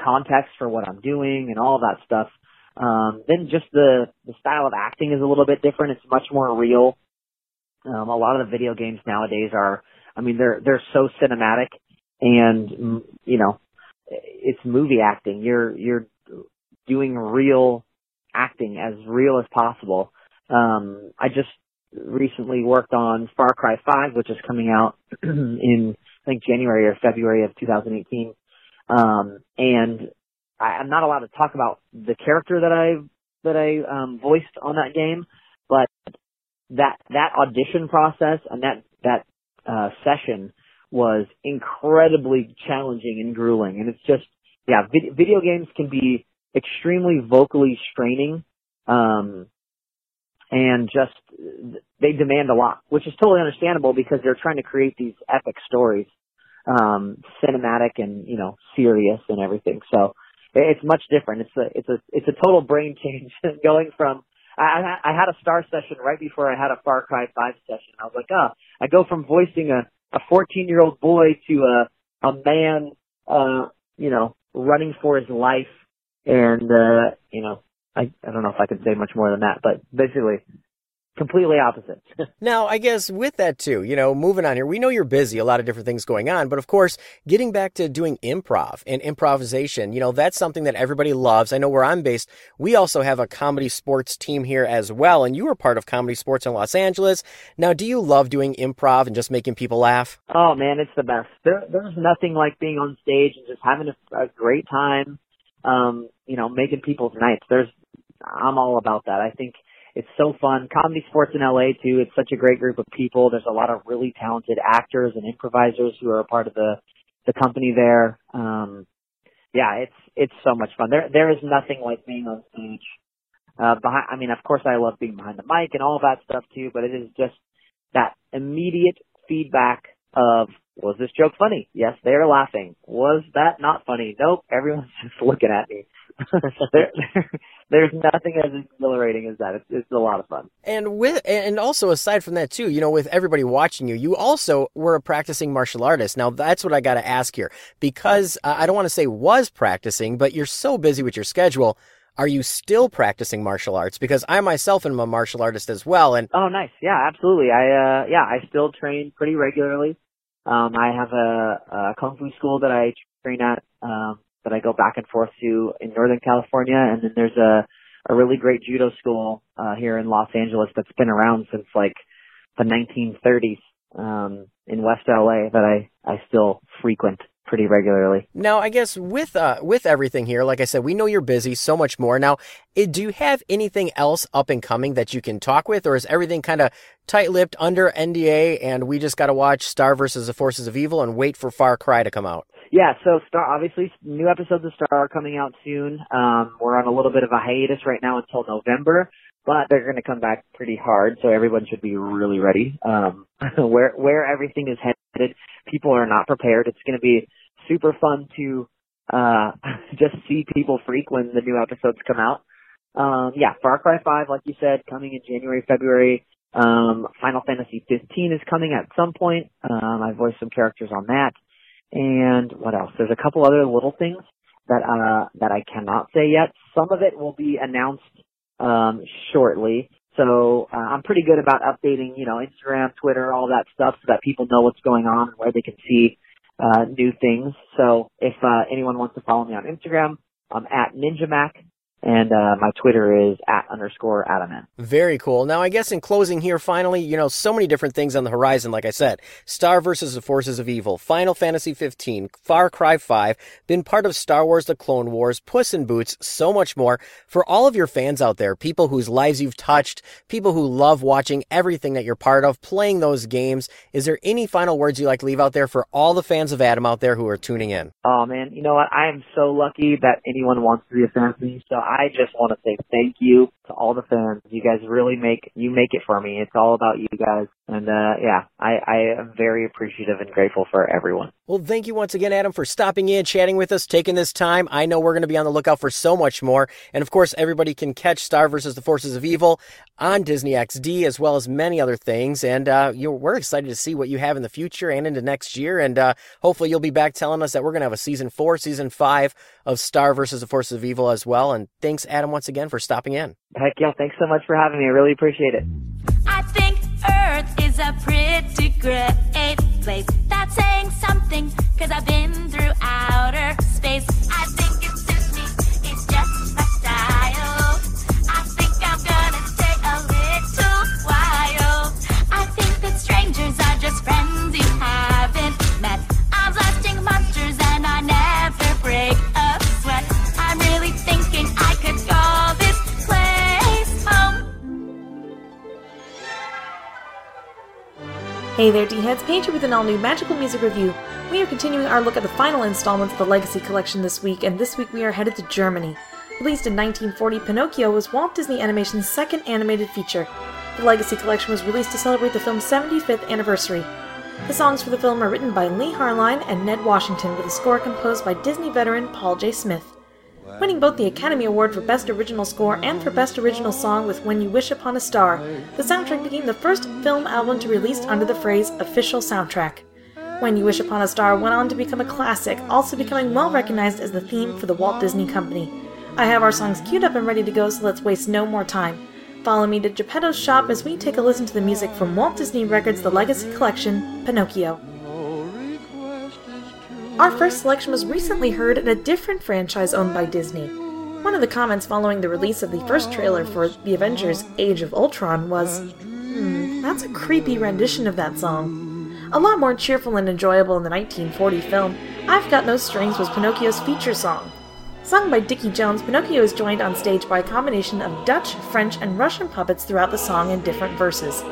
context for what I'm doing and all that stuff. Um, then just the the style of acting is a little bit different. It's much more real. Um, a lot of the video games nowadays are, I mean, they're they're so cinematic, and mm, you know, it's movie acting. You're you're doing real acting as real as possible. Um, I just recently worked on Far Cry 5, which is coming out in I think January or February of 2018. Um, and I, I'm not allowed to talk about the character that I that I um, voiced on that game, but that that audition process and that that uh, session was incredibly challenging and grueling. And it's just yeah, vid- video games can be extremely vocally straining. Um, and just they demand a lot, which is totally understandable because they're trying to create these epic stories, um, cinematic and you know serious and everything. So it's much different. It's a it's a it's a total brain change going from. I, I had a star session right before I had a Far Cry 5 session. I was like, oh, I go from voicing a, a 14 year old boy to a, a man, uh, you know, running for his life and, uh, you know, I, I don't know if I can say much more than that, but basically completely opposite. now, I guess with that too, you know, moving on here, we know you're busy, a lot of different things going on, but of course, getting back to doing improv and improvisation, you know, that's something that everybody loves. I know where I'm based, we also have a comedy sports team here as well, and you were part of comedy sports in Los Angeles. Now, do you love doing improv and just making people laugh? Oh man, it's the best. There, there's nothing like being on stage and just having a, a great time. Um, you know, making people's nights. There's I'm all about that. I think it's so fun. Comedy Sports in LA too. It's such a great group of people. There's a lot of really talented actors and improvisers who are a part of the the company there. Um, yeah, it's it's so much fun. There there is nothing like being on stage. Uh, behind, I mean, of course, I love being behind the mic and all that stuff too. But it is just that immediate feedback of was this joke funny? Yes, they are laughing. Was that not funny? Nope, everyone's just looking at me. there, there's nothing as exhilarating as that. It's, it's a lot of fun. And with and also aside from that too, you know, with everybody watching you, you also were a practicing martial artist. Now that's what I got to ask here because uh, I don't want to say was practicing, but you're so busy with your schedule. Are you still practicing martial arts? Because I myself am a martial artist as well. And oh, nice, yeah, absolutely. I uh, yeah, I still train pretty regularly. Um, I have a, a kung fu school that I train at um, that I go back and forth to in Northern California, and then there's a a really great judo school uh, here in Los Angeles that's been around since like the 1930s um, in West LA that I I still frequent pretty regularly. Now, I guess with uh, with everything here, like I said, we know you're busy, so much more. Now, eh, do you have anything else up and coming that you can talk with, or is everything kind of tight-lipped under NDA, and we just got to watch Star versus the Forces of Evil and wait for Far Cry to come out? Yeah, so Star obviously new episodes of Star are coming out soon. Um, we're on a little bit of a hiatus right now until November, but they're going to come back pretty hard, so everyone should be really ready. Um, where where everything is headed, people are not prepared. It's going to be super fun to uh, just see people freak when the new episodes come out. Um, yeah, Far Cry 5, like you said, coming in January, February. Um, Final Fantasy 15 is coming at some point. Um, I voiced some characters on that. And what else? There's a couple other little things that uh that I cannot say yet. Some of it will be announced um shortly. So uh, I'm pretty good about updating, you know, Instagram, Twitter, all that stuff so that people know what's going on and where they can see uh new things. So if uh anyone wants to follow me on Instagram, I'm at NinjaMac and uh, my Twitter is at underscore Adaman. Very cool. Now, I guess in closing here, finally, you know, so many different things on the horizon. Like I said, Star versus the Forces of Evil, Final Fantasy 15, Far Cry 5, been part of Star Wars: The Clone Wars, Puss in Boots, so much more. For all of your fans out there, people whose lives you've touched, people who love watching everything that you're part of, playing those games, is there any final words you like to leave out there for all the fans of Adam out there who are tuning in? Oh man, you know what? I am so lucky that anyone wants to be a fan of me. So I just want to say thank you to all the fans. You guys really make you make it for me. It's all about you guys, and uh, yeah, I, I am very appreciative and grateful for everyone. Well, thank you once again, Adam, for stopping in, chatting with us, taking this time. I know we're going to be on the lookout for so much more, and of course, everybody can catch Star versus the Forces of Evil on Disney XD as well as many other things. And uh, we're excited to see what you have in the future and into next year. And uh, hopefully, you'll be back telling us that we're going to have a season four, season five of Star versus the Forces of Evil as well. And thanks, Adam, once again for stopping in. Heck yeah! Thanks so much for having me. I really appreciate it. I think Earth is a pretty great place. That's saying something, cause I've been through outer space. I think Hey there, D-Heads. Paige with an all-new Magical Music Review. We are continuing our look at the final installment of the Legacy Collection this week, and this week we are headed to Germany. Released in 1940, Pinocchio was Walt Disney Animation's second animated feature. The Legacy Collection was released to celebrate the film's 75th anniversary. The songs for the film are written by Leigh Harline and Ned Washington, with a score composed by Disney veteran Paul J. Smith. Winning both the Academy Award for Best Original Score and for Best Original Song with When You Wish Upon a Star, the soundtrack became the first film album to release under the phrase official soundtrack. When You Wish Upon a Star went on to become a classic, also becoming well recognized as the theme for the Walt Disney Company. I have our songs queued up and ready to go, so let's waste no more time. Follow me to Geppetto's shop as we take a listen to the music from Walt Disney Records' The Legacy Collection, Pinocchio. Our first selection was recently heard in a different franchise owned by Disney. One of the comments following the release of the first trailer for The Avengers Age of Ultron was, Hmm, that's a creepy rendition of that song. A lot more cheerful and enjoyable in the 1940 film, I've Got No Strings was Pinocchio's feature song. Sung by Dickie Jones, Pinocchio is joined on stage by a combination of Dutch, French, and Russian puppets throughout the song in different verses.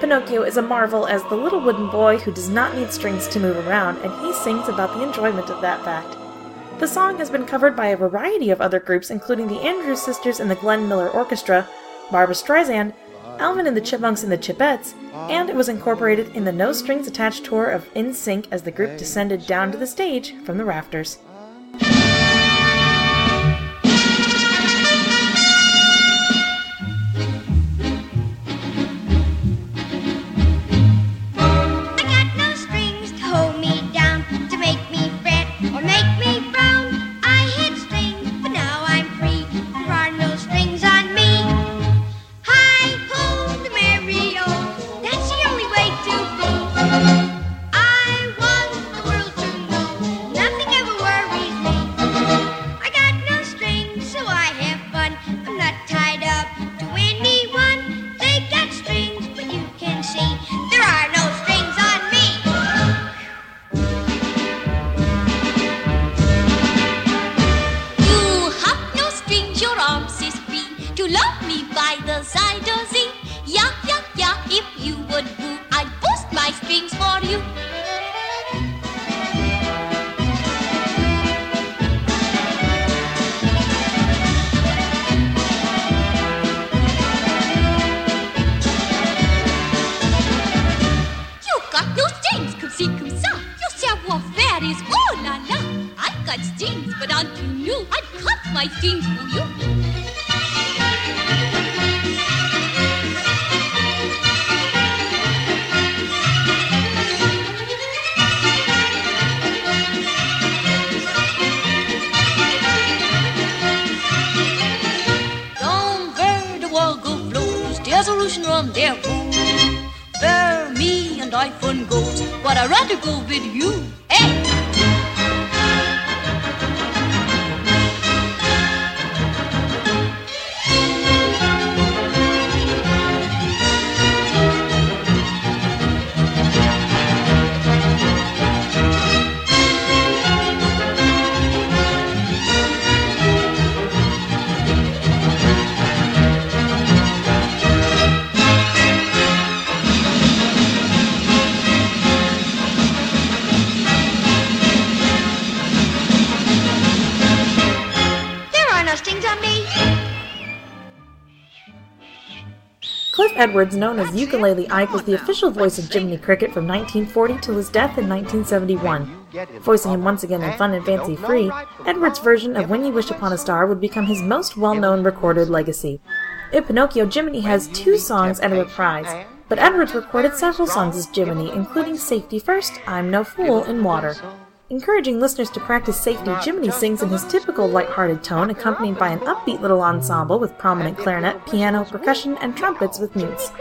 Pinocchio is a marvel as the little wooden boy who does not need strings to move around, and he sings about the enjoyment of that fact. The song has been covered by a variety of other groups, including the Andrews Sisters and the Glenn Miller Orchestra, Barbra Streisand, Alvin and the Chipmunks and the Chipettes, and it was incorporated in the No Strings Attached tour of NSYNC as the group descended down to the stage from the rafters. Run there, boom. Where me and iPhone goes, but I'd rather go with you. Hey! Edwards, known as Ukulele Ike, was the official voice of Jiminy Cricket from 1940 till his death in 1971. Voicing him once again in Fun and Fancy Free, Edwards' version of When You Wish Upon a Star would become his most well-known recorded legacy. In Pinocchio, Jiminy has two songs and a reprise, but Edwards recorded several songs as Jiminy, including Safety First, I'm No Fool, and Water. Encouraging listeners to practice safety, Jiminy sings in his typical light-hearted tone, accompanied by an upbeat little ensemble with prominent clarinet, piano, percussion, and trumpets with mutes.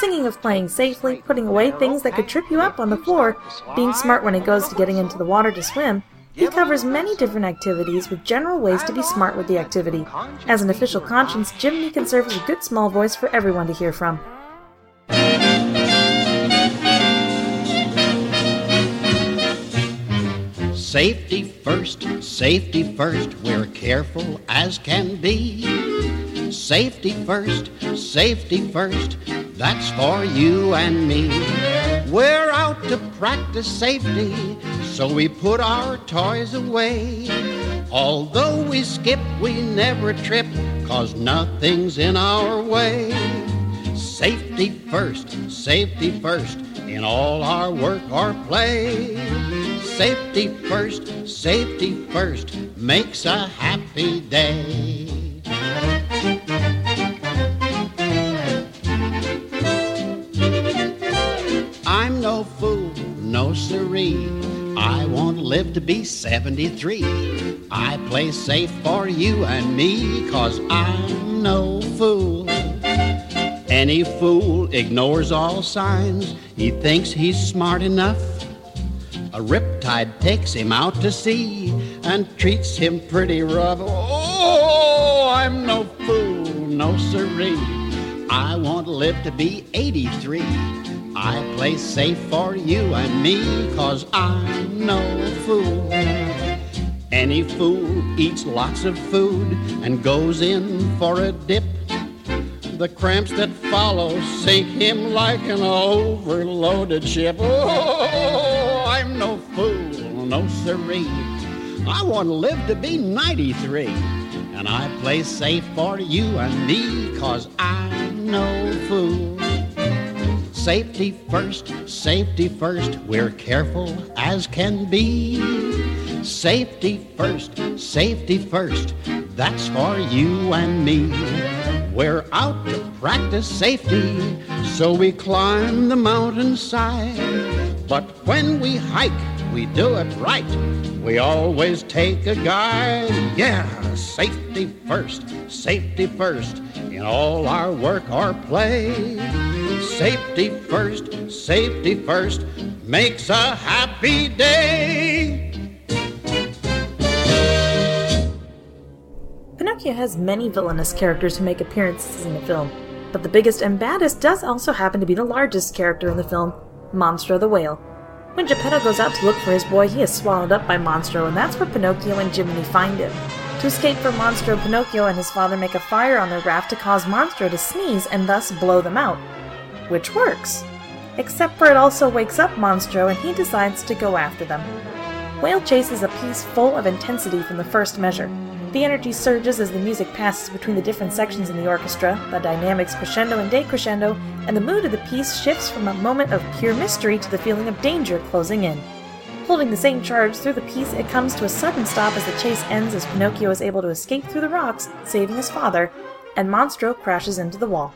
Singing of playing safely, putting away things that could trip you up on the floor, being smart when it goes to getting into the water to swim, he covers many different activities with general ways to be smart with the activity. As an official conscience, Jiminy can serve as a good small voice for everyone to hear from. Safety first, safety first, we're careful as can be. Safety first, safety first, that's for you and me. We're out to practice safety, so we put our toys away. Although we skip, we never trip, cause nothing's in our way. Safety first, safety first, in all our work or play. Safety first, safety first, makes a happy day. I'm no fool, no siree. I won't live to be 73. I play safe for you and me, cause I'm no fool. Any fool ignores all signs. He thinks he's smart enough. A riptide takes him out to sea and treats him pretty rough. Oh, I'm no fool, no siree. I won't live to be 83. I play safe for you and me, cause I'm no fool. Any fool eats lots of food and goes in for a dip. The cramps that follow sink him like an overloaded ship. Oh, I'm no fool, no siree. I want to live to be 93. And I play safe for you and me, cause I'm no fool. Safety first, safety first, we're careful as can be. Safety first, safety first, that's for you and me. We're out to practice safety, so we climb the mountainside. But when we hike, we do it right. We always take a guide. Yeah, safety first, safety first, in all our work or play. Safety first, safety first, makes a happy day. Pinocchio has many villainous characters who make appearances in the film, but the biggest and baddest does also happen to be the largest character in the film, Monstro the Whale. When Geppetto goes out to look for his boy, he is swallowed up by Monstro, and that's where Pinocchio and Jiminy find him. To escape from Monstro, Pinocchio and his father make a fire on their raft to cause Monstro to sneeze and thus blow them out. Which works. Except for it also wakes up Monstro and he decides to go after them. Whale Chase is a piece full of intensity from the first measure. The energy surges as the music passes between the different sections in the orchestra, the dynamics crescendo and decrescendo, and the mood of the piece shifts from a moment of pure mystery to the feeling of danger closing in. Holding the same charge through the piece, it comes to a sudden stop as the chase ends as Pinocchio is able to escape through the rocks, saving his father, and Monstro crashes into the wall.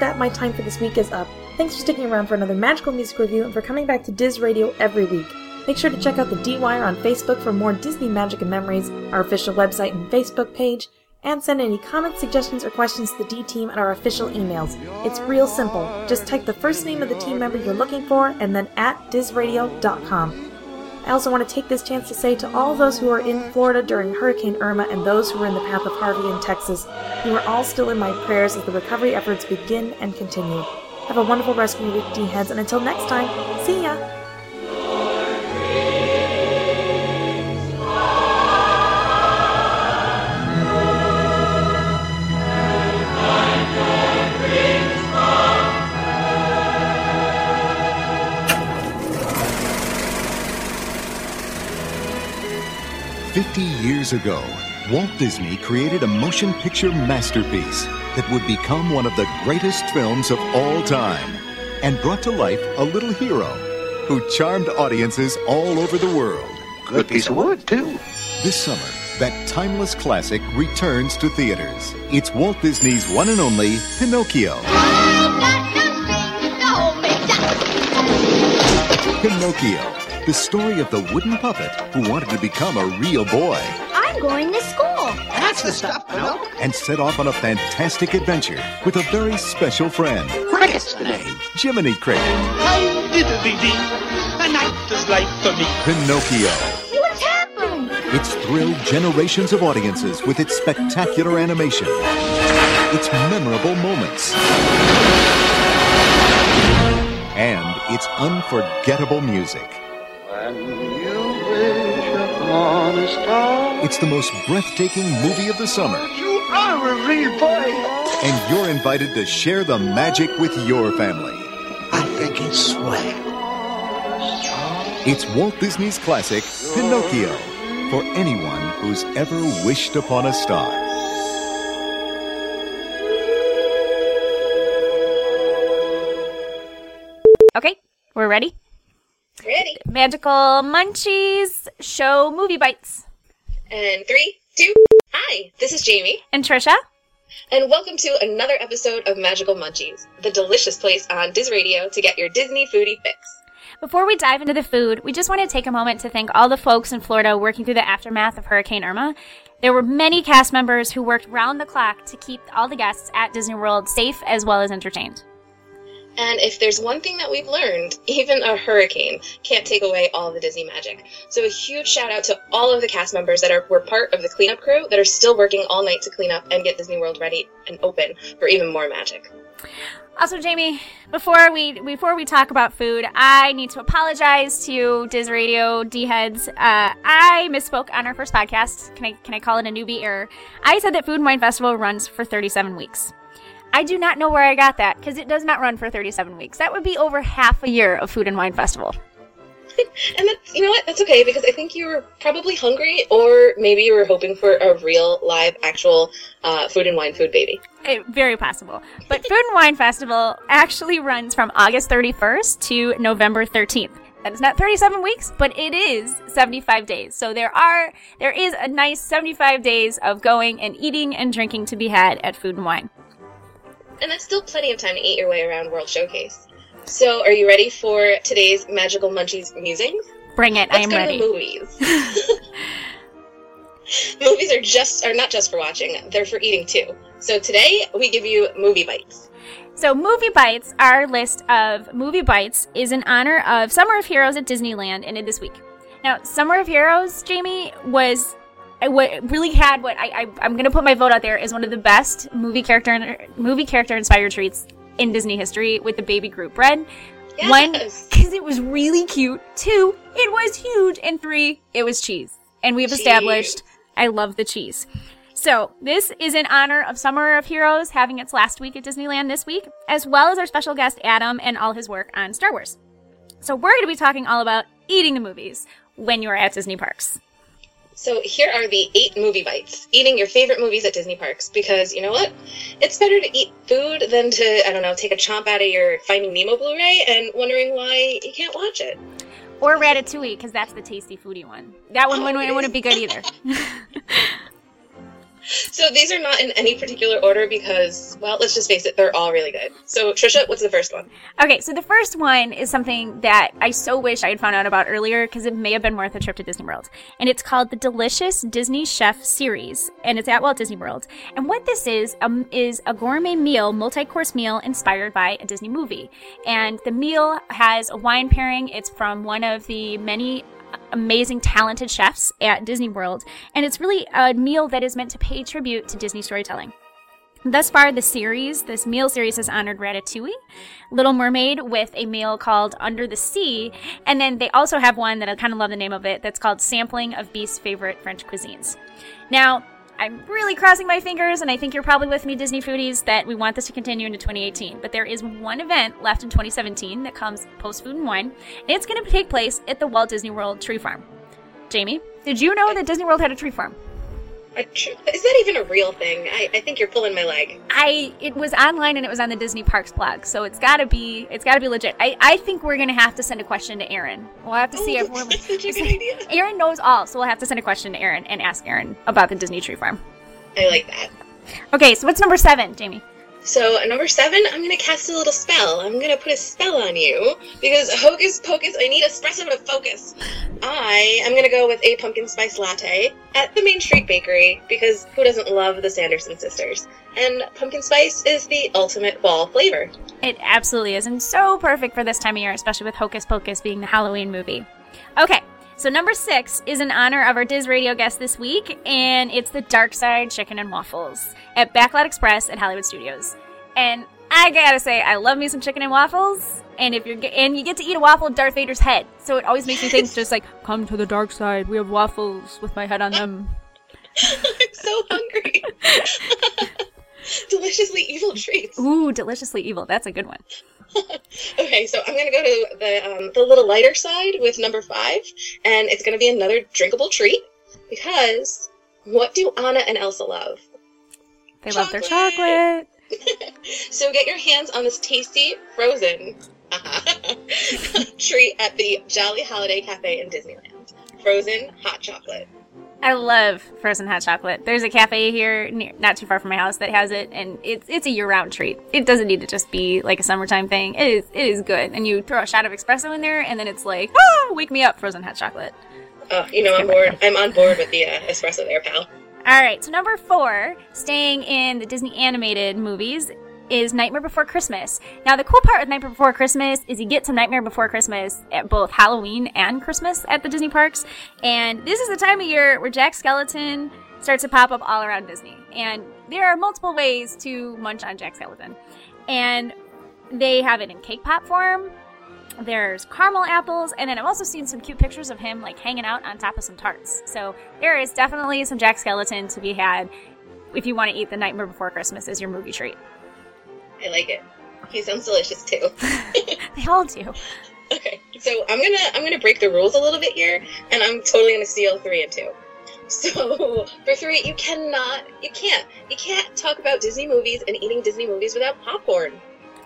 That, my time for this week is up. Thanks for sticking around for another magical music review and for coming back to Diz Radio every week. Make sure to check out the D Wire on Facebook for more Disney magic and memories, our official website and Facebook page, and send any comments, suggestions, or questions to the D team at our official emails. It's real simple. Just type the first name of the team member you're looking for and then at dizradio.com. I also want to take this chance to say to all those who are in Florida during Hurricane Irma and those who are in the path of Harvey in Texas, you are all still in my prayers as the recovery efforts begin and continue. Have a wonderful rescue week, D heads, and until next time, see ya! Fifty years ago, Walt Disney created a motion picture masterpiece that would become one of the greatest films of all time and brought to life a little hero who charmed audiences all over the world. Good piece of wood, too. This summer, that timeless classic returns to theaters. It's Walt Disney's one and only Pinocchio. Pinocchio, the story of the wooden puppet who wanted to become a real boy I'm going to school. That's the stuff, Pinocchio. and set off on a fantastic adventure with a very special friend, Cricket's the name. Jiminy Cricket. Hi, diddly dee. A night is life for me. Pinocchio. What's happened? It's thrilled generations of audiences with its spectacular animation, its memorable moments, and its unforgettable music. It's the most breathtaking movie of the summer, you are a real boy. and you're invited to share the magic with your family. I think it's swell. It's Walt Disney's classic, Pinocchio, for anyone who's ever wished upon a star. Okay, we're ready. Ready. Magical Munchies Show Movie Bites. And three, two. Hi, this is Jamie. And Trisha. And welcome to another episode of Magical Munchies, the delicious place on Diz Radio to get your Disney foodie fix. Before we dive into the food, we just want to take a moment to thank all the folks in Florida working through the aftermath of Hurricane Irma. There were many cast members who worked round the clock to keep all the guests at Disney World safe as well as entertained. And if there's one thing that we've learned, even a hurricane can't take away all the Disney magic. So a huge shout out to all of the cast members that are were part of the cleanup crew that are still working all night to clean up and get Disney World ready and open for even more magic. Also, Jamie, before we before we talk about food, I need to apologize to Diz Radio D heads. Uh, I misspoke on our first podcast. Can I can I call it a newbie error? I said that Food and Wine Festival runs for 37 weeks. I do not know where I got that because it does not run for 37 weeks. That would be over half a year of Food and Wine Festival. And that's you know what? That's okay because I think you were probably hungry, or maybe you were hoping for a real, live, actual uh, food and wine food baby. Eh, very possible. But Food and Wine Festival actually runs from August 31st to November 13th. That is not 37 weeks, but it is 75 days. So there are there is a nice 75 days of going and eating and drinking to be had at Food and Wine. And that's still plenty of time to eat your way around World Showcase. So, are you ready for today's magical munchies musings? Bring it. Let's I am go ready. To the movies. movies are just are not just for watching; they're for eating too. So today we give you movie bites. So, Movie Bites, our list of movie bites, is in honor of Summer of Heroes at Disneyland ended this week. Now, Summer of Heroes, Jamie, was what really had what I, I I'm gonna put my vote out there is one of the best movie character movie character inspired treats in Disney history with the baby Groot bread. One, because it was really cute. Two, it was huge. And three, it was cheese. And we've established I love the cheese. So, this is in honor of Summer of Heroes having its last week at Disneyland this week, as well as our special guest Adam and all his work on Star Wars. So, we're going to be talking all about eating the movies when you're at Disney parks. So here are the eight movie bites. Eating your favorite movies at Disney parks because you know what? It's better to eat food than to I don't know take a chomp out of your Finding Nemo Blu-ray and wondering why you can't watch it. Or Ratatouille, because that's the tasty foodie one. That one wouldn't, wouldn't be good either. So these are not in any particular order because well, let's just face it, they're all really good. So Trisha, what's the first one? Okay, so the first one is something that I so wish I had found out about earlier because it may have been worth a trip to Disney World. And it's called the Delicious Disney Chef Series, and it's at Walt Disney World. And what this is um, is a gourmet meal, multi-course meal inspired by a Disney movie. And the meal has a wine pairing. It's from one of the many amazing, talented chefs at Disney World, and it's really a meal that is meant to pay tribute to Disney storytelling. Thus far, the series, this meal series, has honored Ratatouille, Little Mermaid with a meal called Under the Sea, and then they also have one that I kind of love the name of it that's called Sampling of Beast's Favorite French Cuisines. Now, I'm really crossing my fingers, and I think you're probably with me, Disney foodies, that we want this to continue into 2018. But there is one event left in 2017 that comes post Food and Wine, and it's going to take place at the Walt Disney World Tree Farm. Jamie, did you know that Disney World had a tree farm? A tr- Is that even a real thing? I, I think you're pulling my leg. I it was online and it was on the Disney Parks blog, so it's gotta be it's gotta be legit. I, I think we're gonna have to send a question to Erin. We'll have to oh, see if we're That's such a good idea. Erin knows all, so we'll have to send a question to Erin and ask Erin about the Disney Tree Farm. I like that. Okay, so what's number seven, Jamie? So number seven, I'm gonna cast a little spell. I'm gonna put a spell on you because hocus pocus, I need espresso to focus. I am gonna go with a pumpkin spice latte at the Main Street Bakery because who doesn't love the Sanderson sisters? And pumpkin spice is the ultimate fall flavor. It absolutely is, and so perfect for this time of year, especially with Hocus Pocus being the Halloween movie. Okay, so number six is in honor of our Diz Radio guest this week, and it's the Dark Side Chicken and Waffles at Backlot Express at Hollywood Studios. And I gotta say, I love me some chicken and waffles. And if you're ge- and you get to eat a waffle of Darth Vader's head, so it always makes me think just like, come to the dark side. We have waffles with my head on them. I'm so hungry. Deliciously evil treats. Ooh, deliciously evil. That's a good one. Okay, so I'm gonna go to the um, the little lighter side with number five, and it's gonna be another drinkable treat because what do Anna and Elsa love? They love their chocolate. So get your hands on this tasty frozen treat at the Jolly Holiday Cafe in Disneyland. Frozen hot chocolate. I love frozen hot chocolate. There's a cafe here, near, not too far from my house, that has it, and it's it's a year-round treat. It doesn't need to just be like a summertime thing. It is it is good, and you throw a shot of espresso in there, and then it's like, oh, wake me up, frozen hot chocolate. Oh, you know I'm bored. I'm on board with the uh, espresso there, pal. All right, so number four, staying in the Disney animated movies, is Nightmare Before Christmas. Now, the cool part with Nightmare Before Christmas is you get to Nightmare Before Christmas at both Halloween and Christmas at the Disney parks, and this is the time of year where Jack Skellington starts to pop up all around Disney. And there are multiple ways to munch on Jack Skellington, and they have it in cake pop form. There's caramel apples, and then I've also seen some cute pictures of him like hanging out on top of some tarts. So there is definitely some Jack Skellington to be had if you want to eat the Nightmare Before Christmas as your movie treat. I like it. He sounds delicious too. they all do. Okay, so I'm gonna I'm gonna break the rules a little bit here, and I'm totally gonna steal three and two. So for three, you cannot, you can't, you can't talk about Disney movies and eating Disney movies without popcorn.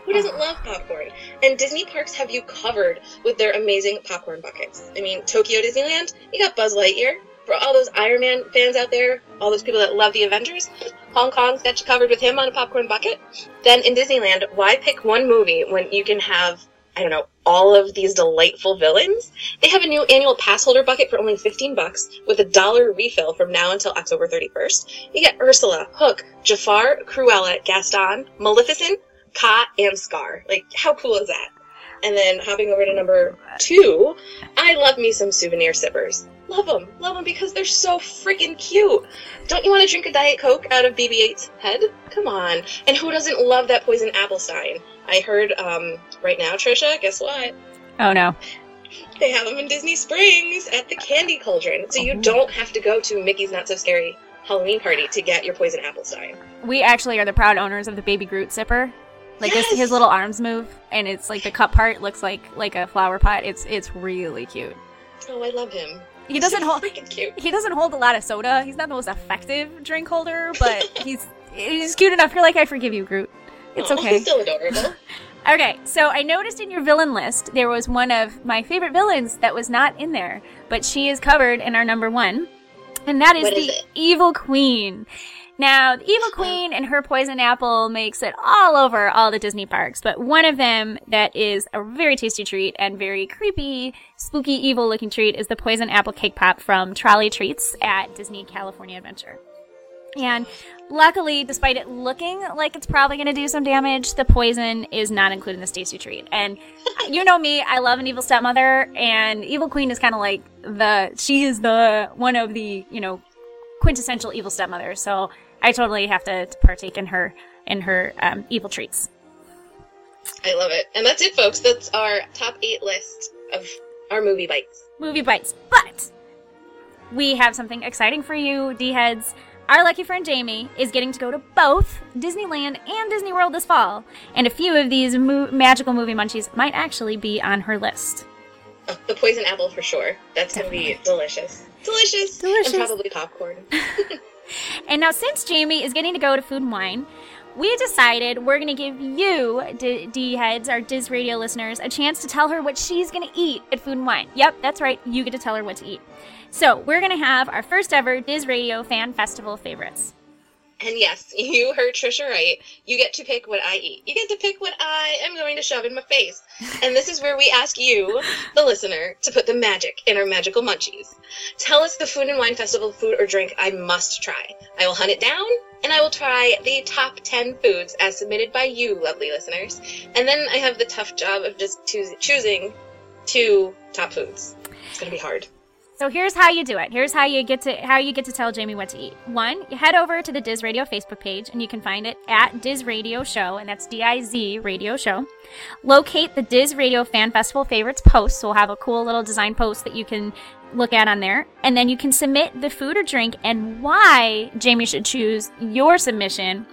Who oh. doesn't love popcorn? And Disney parks have you covered with their amazing popcorn buckets. I mean, Tokyo Disneyland, you got Buzz Lightyear. For all those Iron Man fans out there, all those people that love the Avengers, Hong Kong's got you covered with him on a popcorn bucket. Then in Disneyland, why pick one movie when you can have I don't know, all of these delightful villains. They have a new annual pass holder bucket for only 15 bucks with a dollar refill from now until October 31st. You get Ursula, Hook, Jafar, Cruella, Gaston, Maleficent, Kaa, and Scar. Like, how cool is that? And then hopping over to number two, I love me some souvenir sippers. Love them. Love them because they're so freaking cute. Don't you want to drink a Diet Coke out of BB-8's head? Come on. And who doesn't love that poison apple sign? I heard um, right now, Trisha, guess what? Oh no. They have them in Disney Springs at the Candy Cauldron. So you don't have to go to Mickey's Not So Scary Halloween party to get your poison apple sign. We actually are the proud owners of the Baby Groot sipper. Like Yes! his, his little arms move, and it's like the cup part looks like like a flower pot. It's it's really cute. Oh, I love him. He doesn't hold. He doesn't hold a lot of soda. He's not the most effective drink holder, but he's he's cute enough. You're like, I forgive you, Groot. It's Aw, okay. He's still adorable. Okay, so I noticed in your villain list there was one of my favorite villains that was not in there, but she is covered in our number one, and that is What the it? Evil Queen. Now, the Evil Queen and her poison apple makes it all over all the Disney parks, but one of them that is a very tasty treat and very creepy, spooky, evil looking treat is the poison apple cake pop from Trolley Treats at Disney California Adventure. And luckily, despite it looking like it's probably going to do some damage, the poison is not included in the Stacy treat. And you know me, I love an evil stepmother, and Evil Queen is kind of like the she is the one of the you know quintessential evil stepmothers. So I totally have to, to partake in her in her um, evil treats. I love it. And that's it, folks. That's our top eight list of our movie bites. movie bites. But we have something exciting for you, D heads. Our lucky friend Jamie is getting to go to both Disneyland and Disney World this fall, and a few of these mo- magical movie munchies might actually be on her list. Oh, the poison apple for sure. That's gonna be delicious. Delicious. Delicious. And probably popcorn. And now, since Jamie is getting to go to Food and Wine, we decided we're going to give you, D-, D heads, our Diz Radio listeners, a chance to tell her what she's going to eat at Food and Wine. Yep, that's right. You get to tell her what to eat. So, we're going to have our first ever Diz Radio Fan Festival favorites. And yes, you heard Trisha right. You get to pick what I eat. You get to pick what I am going to shove in my face. And this is where we ask you, the listener, to put the magic in our magical munchies. Tell us the Food and Wine Festival food or drink I must try. I will hunt it down, and I will try the top 10 foods as submitted by you, lovely listeners. And then I have the tough job of just choos- choosing two top foods. It's going to be hard. So here's how you do it. Here's how you get to how you get to tell Jamie what to eat. One, you head over to the Diz Radio Facebook page and you can find it at Diz Radio Show, and that's D I Z Radio Show. Locate the Diz Radio Fan Festival favorites post, so we'll have a cool little design post that you can look at on there, and then you can submit the food or drink and why Jamie should choose your submission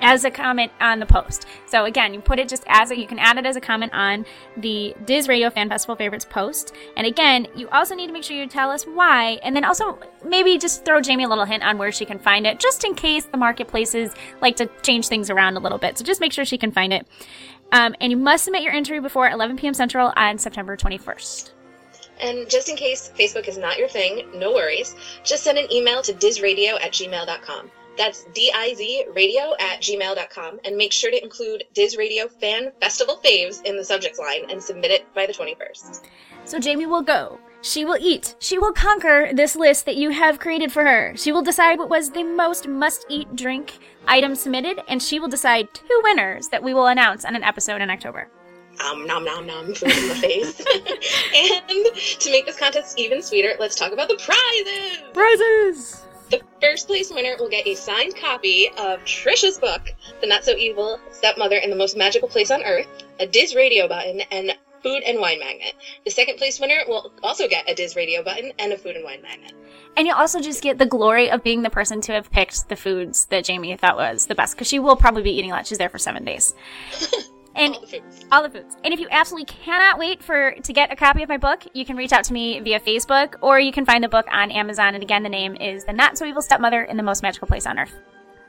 as a comment on the post. So again, you put it just as a, you can add it as a comment on the Diz Radio Fan Festival favorites post. And again, you also need to make sure you tell us why, and then also maybe just throw Jamie a little hint on where she can find it, just in case the marketplaces like to change things around a little bit. So just make sure she can find it. Um, and you must submit your entry before 11 p.m. Central on September 21st. And just in case Facebook is not your thing, no worries. Just send an email to dizradio at gmail.com. That's D-I-Z radio at gmail.com. And make sure to include Diz Radio Fan Festival Faves in the subject line and submit it by the 21st. So Jamie will go. She will eat. She will conquer this list that you have created for her. She will decide what was the most must eat drink item submitted, and she will decide two winners that we will announce on an episode in October. Um, nom nom nom, food in the face. and to make this contest even sweeter, let's talk about the prizes! Prizes! The first place winner will get a signed copy of Trisha's book, The Not So Evil Stepmother in the Most Magical Place on Earth, a Diz radio button, and Food and Wine Magnet. The second place winner will also get a Diz Radio button and a Food and Wine Magnet. And you'll also just get the glory of being the person to have picked the foods that Jamie thought was the best, because she will probably be eating a lot. She's there for seven days. And all the, foods. And if you absolutely cannot wait for to get a copy of my book, you can reach out to me via Facebook, or you can find the book on Amazon. And again, the name is The Not So Evil Stepmother in the Most Magical Place on Earth.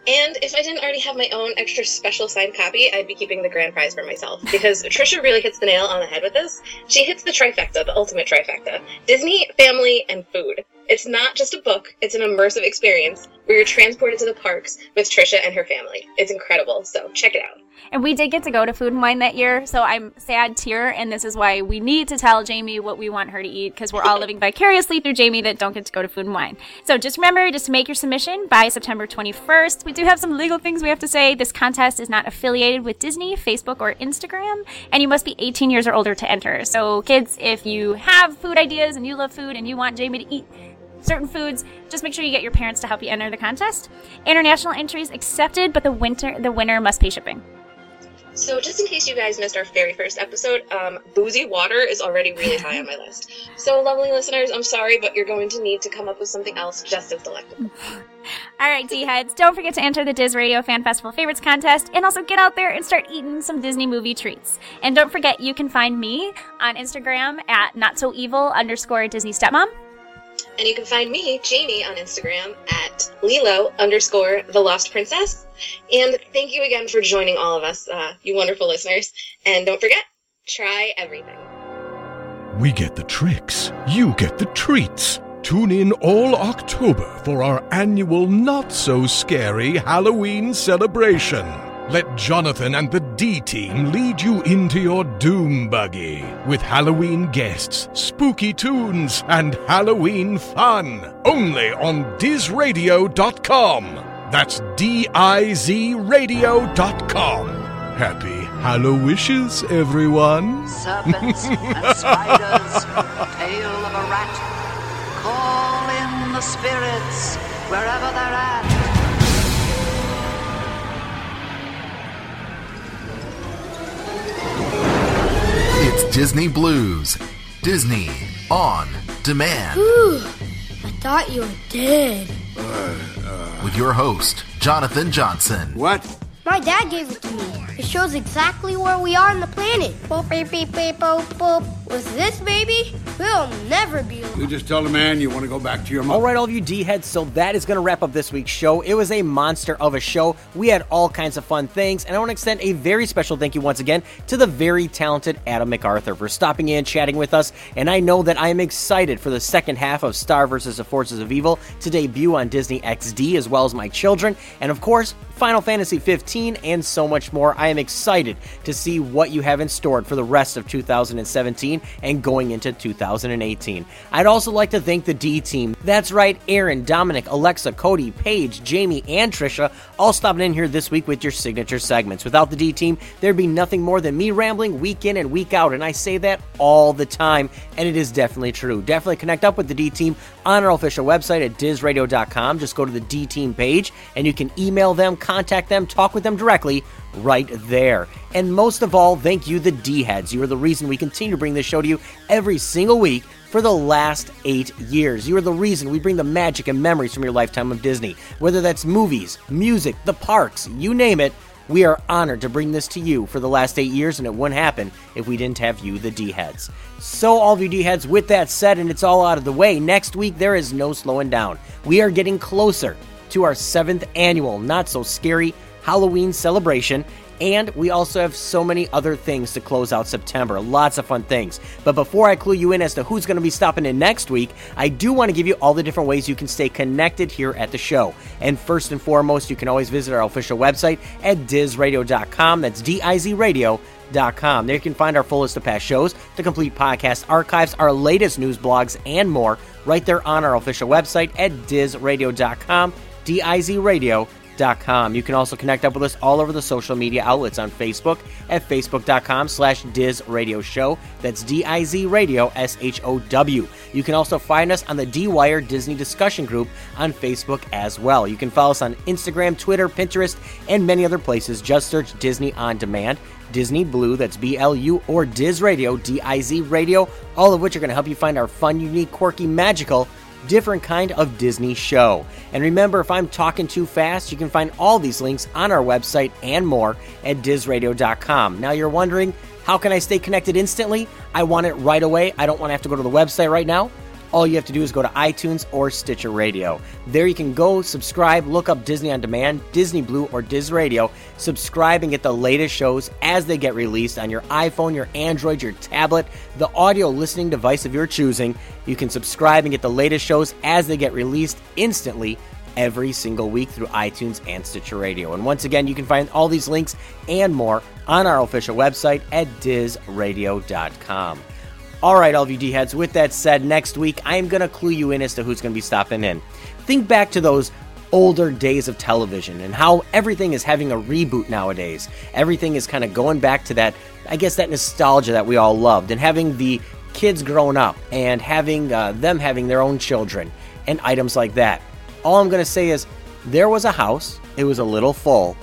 And if I didn't already have my own extra special signed copy, I'd be keeping the grand prize for myself because Trisha really hits the nail on the head with this. She hits the trifecta, the ultimate trifecta Disney, family, and food. It's not just a book, it's an immersive experience where you're transported to the parks with Trisha and her family. It's incredible, so check it out. And we did get to go to Food and Wine that year, so I'm sad tear, and this is why we need to tell Jamie what we want her to eat because we're all living vicariously through Jamie that don't get to go to Food and Wine. So just remember, just make your submission by September 21st. We do have some legal things we have to say. This contest is not affiliated with Disney, Facebook, or Instagram, and you must be 18 years or older to enter. So kids, if you have food ideas and you love food and you want Jamie to eat certain foods, just make sure you get your parents to help you enter the contest. International entries accepted, but the winter the winner must pay shipping. So, just in case you guys missed our very first episode, um, boozy water is already really high on my list. So, lovely listeners, I'm sorry, but you're going to need to come up with something else just as delectable. All right, D heads, don't forget to enter the Diz Radio Fan Festival Favorites contest and also get out there and start eating some Disney movie treats. And don't forget, you can find me on Instagram at not so evil underscore Disney stepmom. And you can find me, Jamie, on Instagram at Lilo underscore the Lost Princess. And thank you again for joining all of us, uh, you wonderful listeners. And don't forget, try everything. We get the tricks, you get the treats. Tune in all October for our annual not so scary Halloween celebration. Let Jonathan and the D team lead you into your doom buggy with Halloween guests, spooky tunes, and Halloween fun. Only on DizRadio.com. That's D I Z Radio.com. Happy Hallowishes, everyone. serpents and spiders, tail of a rat. Call in the spirits wherever they're at. It's Disney Blu's. Disney on demand. Ooh, I thought you were dead. With your host, Jonathan Johnson. What? My dad gave it to me. It shows exactly where we are on the planet. Boop, beep, beep, beep, boop, boop. With this baby, we'll never be alone. You just tell the man you want to go back to your mom. All right, all of you D heads, so that is going to wrap up this week's show. It was a monster of a show. We had all kinds of fun things, and I want to extend a very special thank you once again to the very talented Adam McArthur for stopping in, chatting with us, and I know that I am excited for the second half of Star vs. the Forces of Evil to debut on Disney XD, as well as my children, and of course, Final Fantasy 15, and so much more. I am excited to see what you have in store for the rest of 2017 and going into 2018. I'd also like to thank the D team. That's right, Erin, Domenic, Alexa, Cody, Paige, Jamie, and Trisha all stopping in here this week with your signature segments. Without the D team, there'd be nothing more than me rambling week in and week out, and I say that all the time, and it is definitely true. Definitely connect up with the D team on our official website at dizradio.com. Just go to the D team page, and you can email them, contact them, talk with them directly right there. And most of all, thank you, the D heads. You are the reason we continue to bring this show to you every single week for the last eight years. You are the reason we bring the magic and memories from your lifetime of Disney. Whether that's movies, music, the parks, you name it, we are honored to bring this to you for the last eight years, and it wouldn't happen if we didn't have you, the D heads. So, all of you D heads, with that said, and it's all out of the way, next week there is no slowing down. We are getting closer to our seventh annual Not So Scary Halloween celebration. And we also have so many other things to close out September. Lots of fun things. But before I clue you in as to who's going to be stopping in next week, I do want to give you all the different ways you can stay connected here at the show. And first and foremost, you can always visit our official website at dizradio.com. That's D I Z radio.com. There you can find our full list of past shows, the complete podcast archives, our latest news blogs, and more right there on our official website at dizradio.com. D I Z radio You can also connect up with us all over the social media outlets on Facebook at Facebook.com slash Diz Radio Show. That's D-I-Z Radio, S-H-O-W. You can also find us on the D-Wire Disney discussion group on Facebook as well. You can follow us on Instagram, Twitter, Pinterest, and many other places. Just search Disney On Demand. Disney Blu, that's B L U, or Diz Radio, D I Z Radio, all of which are going to help you find our fun, unique, quirky, magical, different kind of Disney show. And remember, if I'm talking too fast, you can find all these links on our website and more at DizRadio.com. Now you're wondering, how can I stay connected instantly? I want it right away. I don't want to have to go to the website right now all you have to do is go to iTunes or Stitcher Radio. There you can go, subscribe, look up Disney on Demand, Disney Blu, or Diz Radio. Subscribe and get the latest shows as they get released on your iPhone, your Android, your tablet, the audio listening device of your choosing. You can subscribe and get the latest shows as they get released instantly every single week through iTunes and Stitcher Radio. And once again, you can find all these links and more on our official website at dizradio.com. All right, all you D heads, with that said, next week I am going to clue you in as to who's going to be stopping in. Think back to those older days of television and how everything is having a reboot nowadays. Everything is kind of going back to that, I guess, that nostalgia that we all loved and having the kids grown up and having uh, them having their own children and items like that. All I'm going to say is there was a house, it was a little full,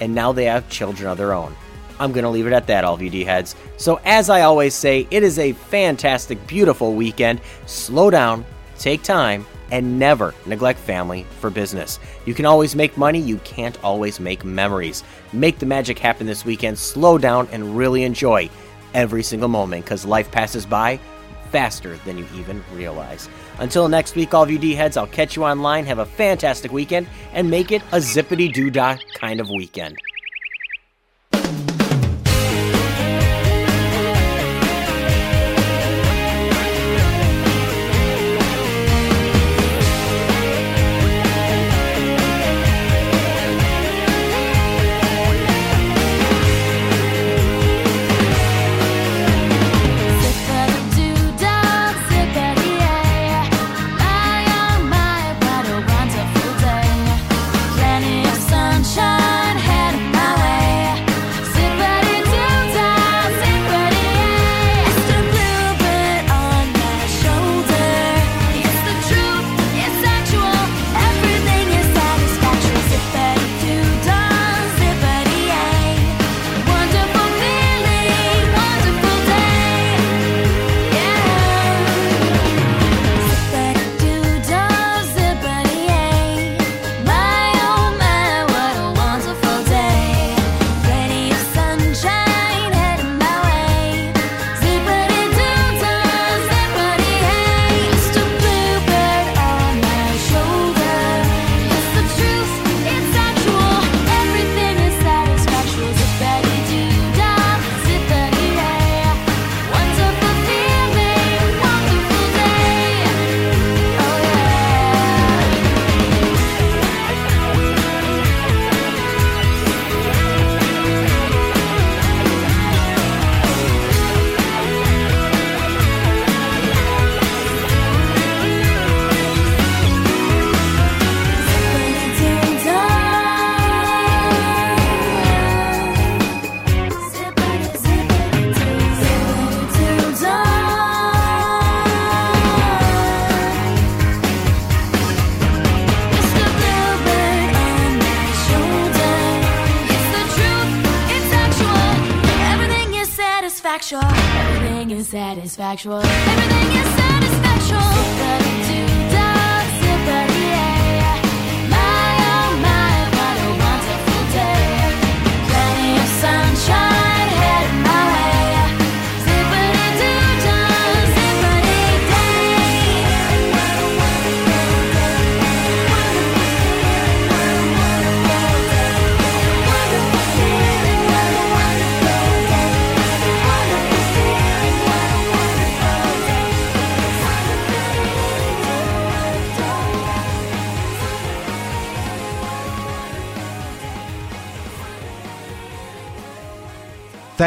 and now they have children of their own. I'm going to leave it at that, all of you D heads. So, as I always say, it is a fantastic, beautiful weekend. Slow down, take time, and never neglect family for business. You can always make money, you can't always make memories. Make the magic happen this weekend. Slow down and really enjoy every single moment because life passes by faster than you even realize. Until next week, all of you D heads, I'll catch you online. Have a fantastic weekend and make it a zippity doo dah kind of weekend. Is satisfactual. Everything